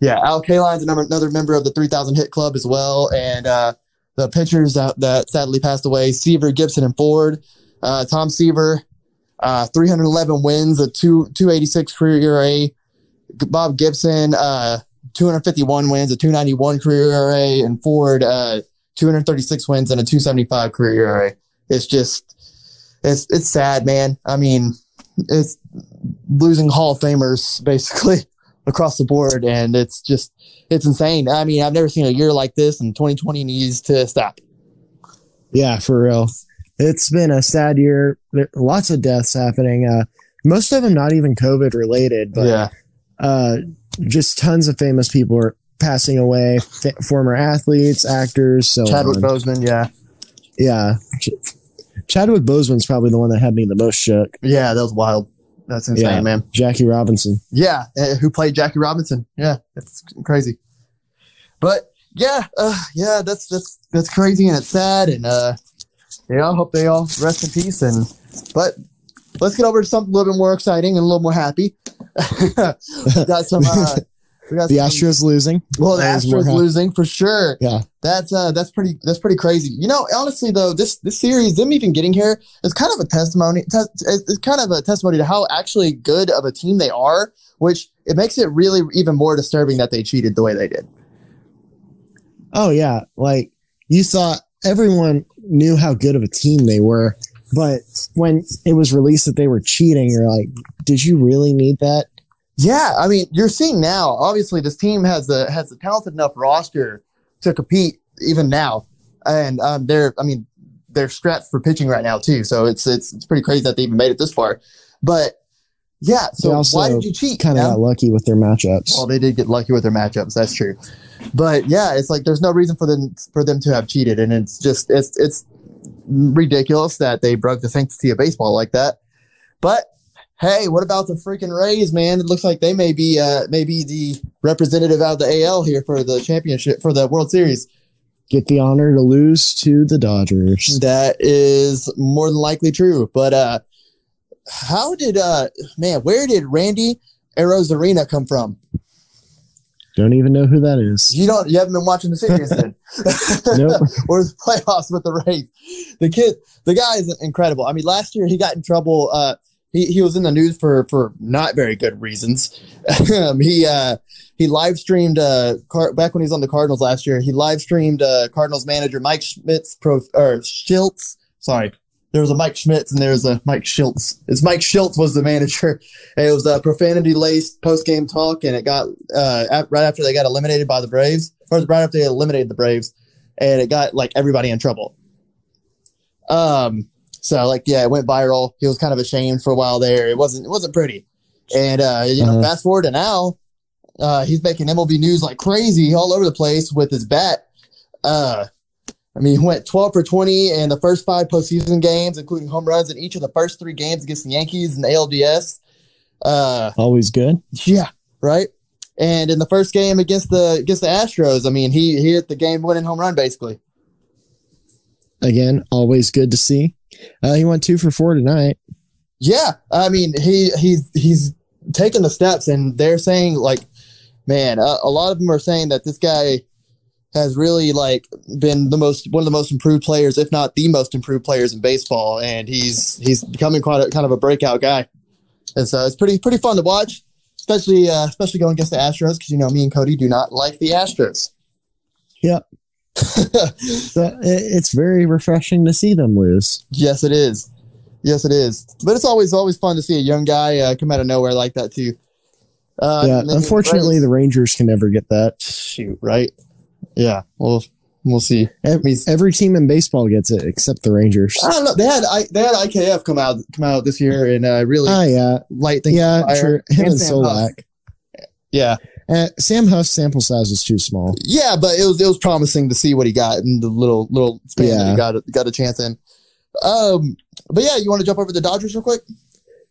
yeah, Al Kaline's another, another member of the 3,000 hit club as well. And uh, the pitchers that, that sadly passed away Seaver, Gibson, and Ford. Uh, Tom Seaver, uh, 311 wins, a two, 286 career ERA. Bob Gibson, uh, 251 wins, a 291 career ERA. And Ford, uh, 236 wins and a 275 career ERA. It's just, it's, it's sad, man. I mean, it's losing Hall of Famers basically across the board. And it's just, it's insane. I mean, I've never seen a year like this, and 2020 needs to stop. Yeah, for real. It's been a sad year. Lots of deaths happening. Uh, most of them not even COVID related, but yeah, uh, just tons of famous people are passing away. Fa- former athletes, actors, so Chadwick on. Boseman. Yeah, Yeah, Ch- Chadwick Boseman's probably the one that had me the most shook. yeah, that was wild. That's insane, Yeah. man. Jackie Robinson. Yeah, uh, who played Jackie Robinson? Yeah, that's crazy. But yeah, uh, yeah, that's that's that's crazy and it's sad and uh, yeah, I hope they all rest in peace. And but let's get over to something a little bit more exciting and a little more happy. we got some. Uh, we got The some- Astros losing. Well, the That was more Astros losing for sure. Yeah. That's uh that's pretty that's pretty crazy. You know, honestly though, this this series, them even getting here is kind of a testimony. Te- it's kind of a testimony to how actually good of a team they are, which it makes it really even more disturbing that they cheated the way they did. Oh yeah, like you thought everyone knew how good of a team they were, but when it was released that they were cheating, you're like, did you really need that? Yeah, I mean, you're seeing now. Obviously, this team has a has a talented enough roster to compete even now, and um, they're I mean they're strapped for pitching right now too. So it's it's it's pretty crazy that they even made it this far. But yeah, so why did you cheat? Kind of got lucky with their matchups. Well, they did get lucky with their matchups. That's true. But yeah, it's like there's no reason for them for them to have cheated, and it's just it's it's ridiculous that they broke the sanctity of baseball like that. But hey, what about the freaking Rays, man? It looks like they may be uh maybe the representative out of the AL here for the championship for the World Series. Get the honor to lose to the Dodgers. That is more than likely true. But uh how did uh man, where did Randy Arozarena come from? Don't even know who that is. You don't you haven't been watching the series then. Nope. or the playoffs with the Rays. The kid, the guy is incredible. I mean, last year he got in trouble. Uh, he, he was in the news for for not very good reasons. um, he uh, he live streamed uh, car- back when he was on the Cardinals last year. He live streamed uh, Cardinals manager Mike Schmitz pro or Shildt. Sorry, there was a Mike Schmitz and there was a Mike Shildt. It's Mike Shildt was the manager. And it was a profanity laced post game talk, and it got uh, right after they got eliminated by the Braves, or right after they eliminated the Braves, and it got like everybody in trouble. Um, So like, yeah, it went viral. He was kind of ashamed for a while there. It wasn't, it wasn't pretty. And, uh, you know, Uh-huh. fast forward to now, uh, he's making MLB news like crazy all over the place with his bat. Uh, I mean, he went 12 for 20 in the first five postseason games, including home runs in each of the first three games against the Yankees and the ALDS. Uh, Always good. yeah, right. And in the first game against the against the Astros, I mean, he, he hit the game winning home run basically. Again, always good to see. Uh, he went two for four tonight. Yeah, I mean, he he's he's taking the steps, and they're saying like, man, a, a lot of them are saying that this guy has really like been the most one of the most improved players, if not the most improved players in baseball, and he's he's becoming quite a kind of a breakout guy. And so it's pretty pretty fun to watch, especially uh, especially going against the Astros because you know me and Cody do not like the Astros. Yep. So it's very refreshing to see them lose. Yes, it is. Yes, it is. But it's always always fun to see a young guy uh, come out of nowhere like that too. Uh, yeah, unfortunately, the Rangers can never get that. shoot right. Yeah, well, we'll see. Every, every team in baseball gets it except the Rangers. I don't know. They had I, they had IKF come out come out this year and uh, really Ah, yeah, light things. yeah, fire. true. Him and Sam Solak. Yeah, Uh, Sam Huff's sample size is too small. yeah, but it was it was promising to see what he got in the little little span that Yeah. he got got a chance in. Um, but yeah, you want to jump over the Dodgers real quick?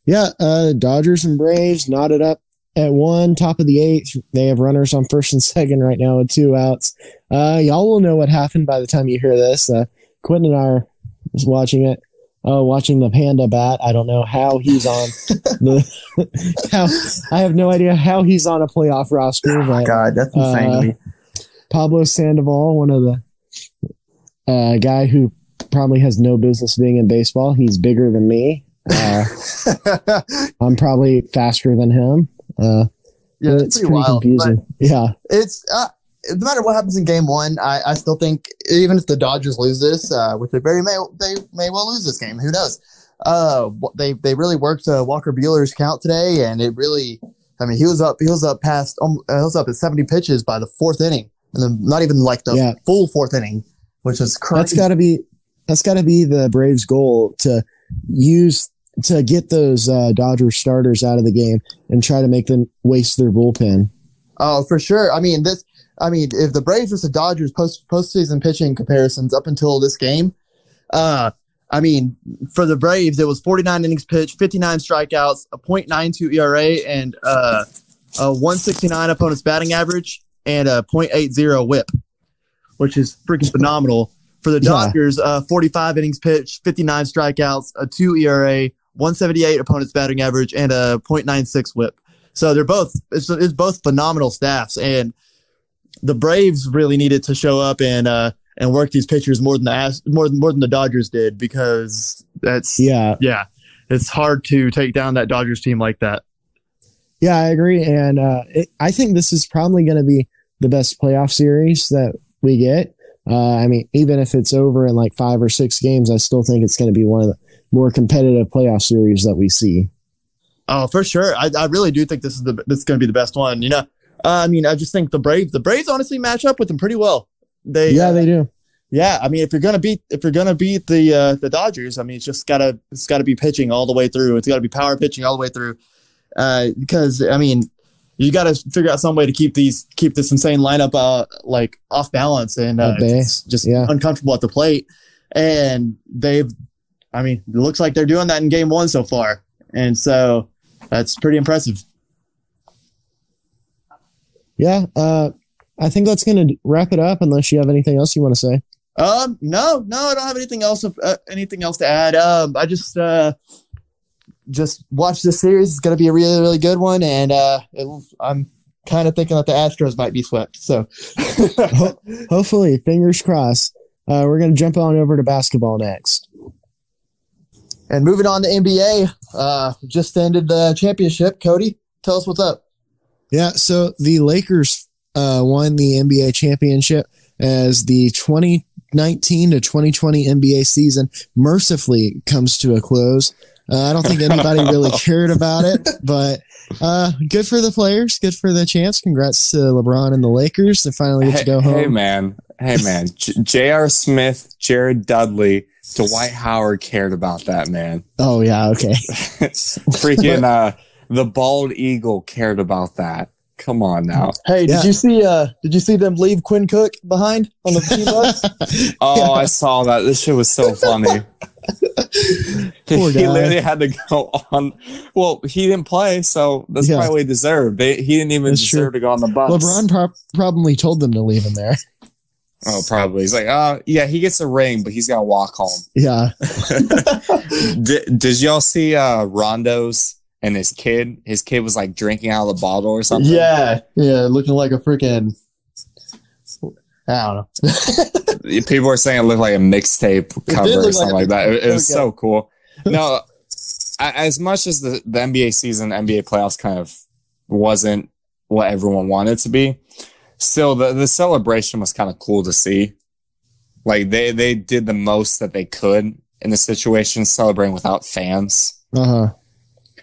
Yeah, uh, Dodgers and Braves knotted up at one, top of the eighth. They have runners on first and second right now with two outs. Uh, y'all will know what happened by the time you hear this. Uh, Quentin and I are watching it. Uh, watching the panda bat. I don't know how he's on the. how I have no idea how he's on a playoff roster. But God, that's insane to. Pablo Sandoval, one of the uh, guy who probably has no business being in baseball. He's bigger than me. Uh, I'm probably faster than him. Uh, yeah, it's it's pretty pretty wild. confusing. Yeah, it's uh, no matter what happens in game one, I, I still think even if the Dodgers lose this, uh, which they very may they may well lose this game, who knows? Uh, they they really worked uh, Walker Buehler's count today, and it really, I mean, he was up he was up past um, uh, he was up at seventy pitches by the fourth inning, and then not even like the Yeah. full fourth inning, which is crazy. that's got to be that's got to be the Braves' goal to use to get those uh, Dodgers starters out of the game and try to make them waste their bullpen. Oh, for sure. I mean, this. I mean, if the Braves versus the Dodgers post postseason pitching comparisons up until this game, uh, I mean, for the Braves, it was 49 innings pitched, 59 strikeouts, a .92 ERA, and uh, a 169 opponent's batting average, and a .80 WHIP, which is freaking phenomenal. For the Yeah. Dodgers, uh, 45 innings pitched, 59 strikeouts, a 2 ERA, 178 opponent's batting average, and a .96 WHIP. So they're both it's, it's both phenomenal staffs, and the Braves really needed to show up and uh, and work these pitchers more than the more than more than the Dodgers did because that's Yeah, yeah, it's hard to take down that Dodgers team like that. Yeah, I agree, and uh, it, I think this is probably going to be the best playoff series that we get. Uh, I mean, even if it's over in like five or six games, I still think it's going to be one of the more competitive playoff series that we see. Oh, for sure. I, I really do think this is the this is going to be the best one. You know, uh, I mean, I just think the Braves the Braves honestly match up with them pretty well. They yeah, uh, they do. Yeah, I mean, if you're gonna beat if you're gonna beat the uh, the Dodgers, I mean, it's just gotta it's gotta be pitching all the way through. It's gotta be power pitching all the way through. Uh, because I mean, you gotta figure out some way to keep these keep this insane lineup uh like off balance and uh, just, just Yeah. uncomfortable at the plate. And they've, I mean, it looks like they're doing that in game one so far, and so that's pretty impressive. Yeah, uh, I think that's going to wrap it up. Unless you have anything else you want to say. Um, no, no, I don't have anything else. Uh, anything else to add? Um, I just uh, just watch this series. It's gonna be a really, really good one, and uh, I'm kind of thinking that the Astros might be swept. So, Hopefully, fingers crossed. Uh, we're going to jump on over to basketball next. And moving on to NBA, uh, just ended the championship. Cody, tell us what's up. Yeah, so the Lakers uh, won the NBA championship as the 2019 to 2020 NBA season mercifully comes to a close. Uh, I don't think anybody really cared about it, but uh, good for the players, good for the chance. Congrats to LeBron and the Lakers. They finally get to go hey, home. hey, man. Hey, man. J- J.R. Smith, Jared Dudley, Dwight Howard cared about that man. Oh yeah, okay. Freaking uh, the bald eagle cared about that. Come on now. Hey, did you see? Uh, did you see them leave Quinn Cook behind on the team bus? Oh, I saw that. This shit was so funny. He guy. literally had to go on. Well, he didn't play, so that's Yeah. probably what he deserved. They, he didn't even That's deserve true. to go on the bus. LeBron pro- probably told them to leave him there. Oh, probably. He's like, uh, yeah, he gets a ring, but he's got to walk home. Yeah. did, did y'all see uh Rondo's and his kid? His kid was like drinking out of the bottle or something. yeah, yeah, looking like a freaking. I don't know. People are saying it looked like a mixtape cover or something like like that. It, it was Okay. so cool. No, as much as the, the NBA season, NBA playoffs kind of wasn't what everyone wanted to be, still the, the celebration was kind of cool to see. Like they, they did the most that they could in the situation, celebrating without fans. Uh huh.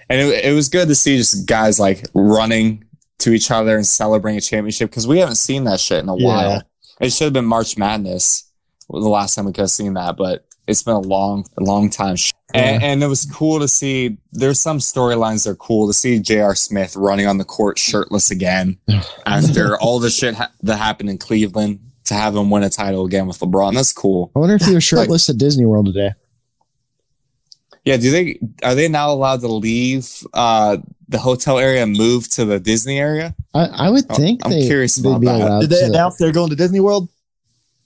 And it, it was good to see just guys like running to each other and celebrating a championship because we haven't seen that shit in a Yeah. while. It should have been March Madness the last time we could have seen that, but it's been a long, long time. And, and it was cool to see. There's some storylines that are cool to see J.R. Smith running on the court shirtless again after all the shit ha- that happened in Cleveland to have him win a title again with LeBron. That's cool. I wonder if he was shirtless at Disney World today. Yeah, do they are they now allowed to leave uh, the hotel area and move to the Disney area? I, I would Oh, think I'm curious about be that. Did they to. announce they're going to Disney World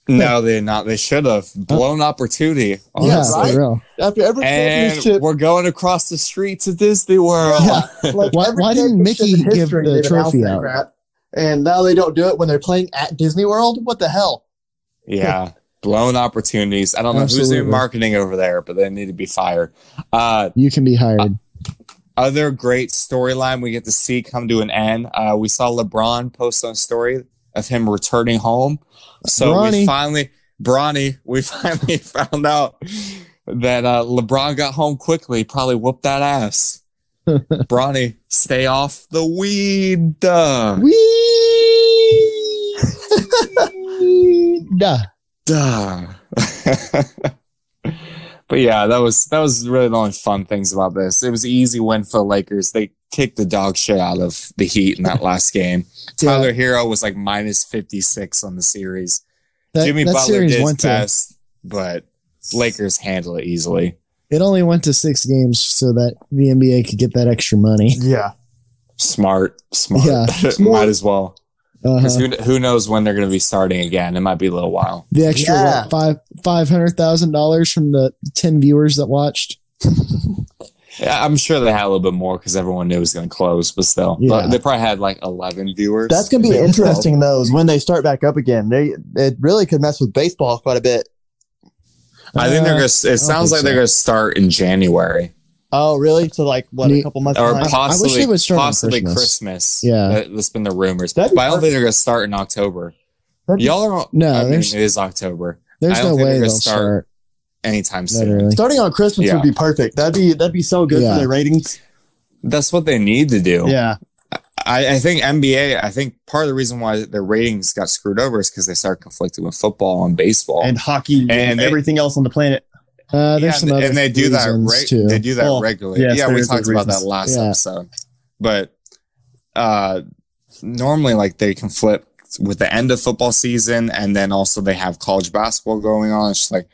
No, they're not. They should have blown opportunity. on yeah, right? after every And championship? we're going across the street to Disney World. Yeah, like Why- why didn't Mickey give history, the trophy out? crap, and now they don't do it when they're playing at Disney World. What the hell? Yeah. Blown opportunities. I don't know who's doing marketing over there, but they need to be fired. Uh, You can be hired. other great storyline we get to see come to an end. Uh, we saw LeBron post on story of him returning home. So we finally, Bronny, we finally found out that uh, LeBron got home quickly. Probably whooped that ass. Bronny, stay off the weed. Duh. Wee! Duh. Duh. But yeah, that was that was really the only fun things about this. It was an easy win for the Lakers. They kicked the dog shit out of the Heat in that last game. Tyler Herro was like minus fifty six on the series. That, Jimmy that Butler did went to best, but Lakers handle it easily. it only went to six games so that the NBA could get that extra money. Yeah, Smart, smart. Yeah. Might as well. Uh-huh. 'Cause who, who knows when they're going to be starting again? It might be a little while. The extra Yeah. what, five five hundred thousand dollars from the ten viewers that watched. Yeah, I'm sure they had a little bit more because everyone knew it was going to close, but still, Yeah. But they probably had like 11 viewers. that's gonna be Maybe 12. interesting. Those when they start back up again, they it really could mess with baseball quite a bit. I think they're Uh, going to, it sounds like so. they're going to start in January Oh, really? To like what a couple months or behind? possibly, they would start possibly Christmas. Christmas. Yeah. That, that's been the rumors. That'd But be I don't think they're going to start in October. That'd be- Y'all are, No, I mean, it is October. There's I don't no think way they're they'll gonna start start. Anytime soon. Literally. starting on Christmas Yeah. would be perfect. That'd be that'd be so good Yeah. for their ratings. That's what they need to do. Yeah, I, I think NBA, I think part of the reason why their ratings got screwed over is because they started conflicting with football and baseball. and hockey and, And they- everything else on the planet. Uh, there's Yeah, some and, other and they do that too. they do that Well, regularly yes, yeah we talked about that last Yeah. episode but uh normally like they can flip with the end of football season and then also they have college basketball going on it's just like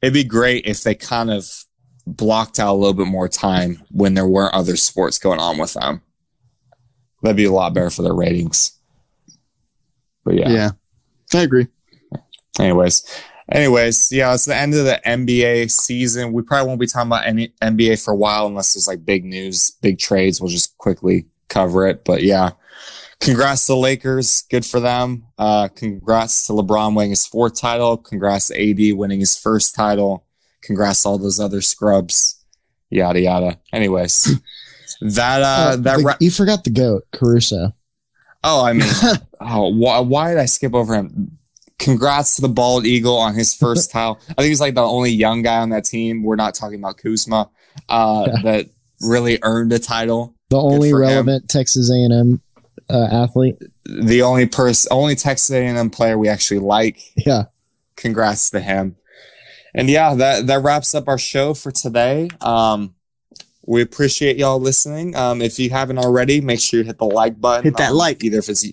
it'd be great if they kind of blocked out a little bit more time when there weren't other sports going on with them that'd be a lot better for their ratings but yeah, yeah. I agree. Anyways, anyways, yeah, it's the end of the NBA season. We probably won't be talking about any NBA for a while unless there's like big news, big trades. We'll just quickly cover it. But yeah, congrats to the Lakers. Good for them. Uh, congrats to LeBron winning his fourth title. Congrats to AD winning his first title. Congrats to all those other scrubs. Yada yada. Anyways, that uh, Oh, that the- ra- you forgot the goat, Caruso. Oh, I mean, oh, why, why did I skip over him? Congrats to the bald eagle on his first title. I think he's like the only young guy on that team. We're not talking about Kuzma, uh, Yeah. that really earned a title. The only for him. relevant Texas A&M uh, athlete. The only person, only Texas A&M player we actually like. Yeah. Congrats to him. and yeah, that that wraps up our show for today. Um, we appreciate y'all listening. Um, if you haven't already, make sure you hit the like button. Hit that um, like. either if it's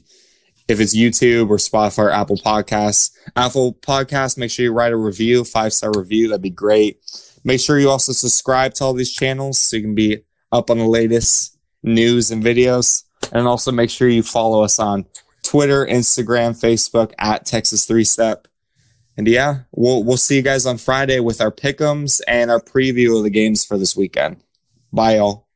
if it's YouTube or Spotify or Apple Podcasts. Apple Podcasts, make sure you write a review, five star review. That'd be great. Make sure you also subscribe to all these channels so you can be up on the latest news and videos. And also make sure you follow us on Twitter, Instagram, Facebook at Texas Three Step. And yeah, we'll we'll see you guys on Friday with our pickums and our preview of the games for this weekend. Bye, y'all.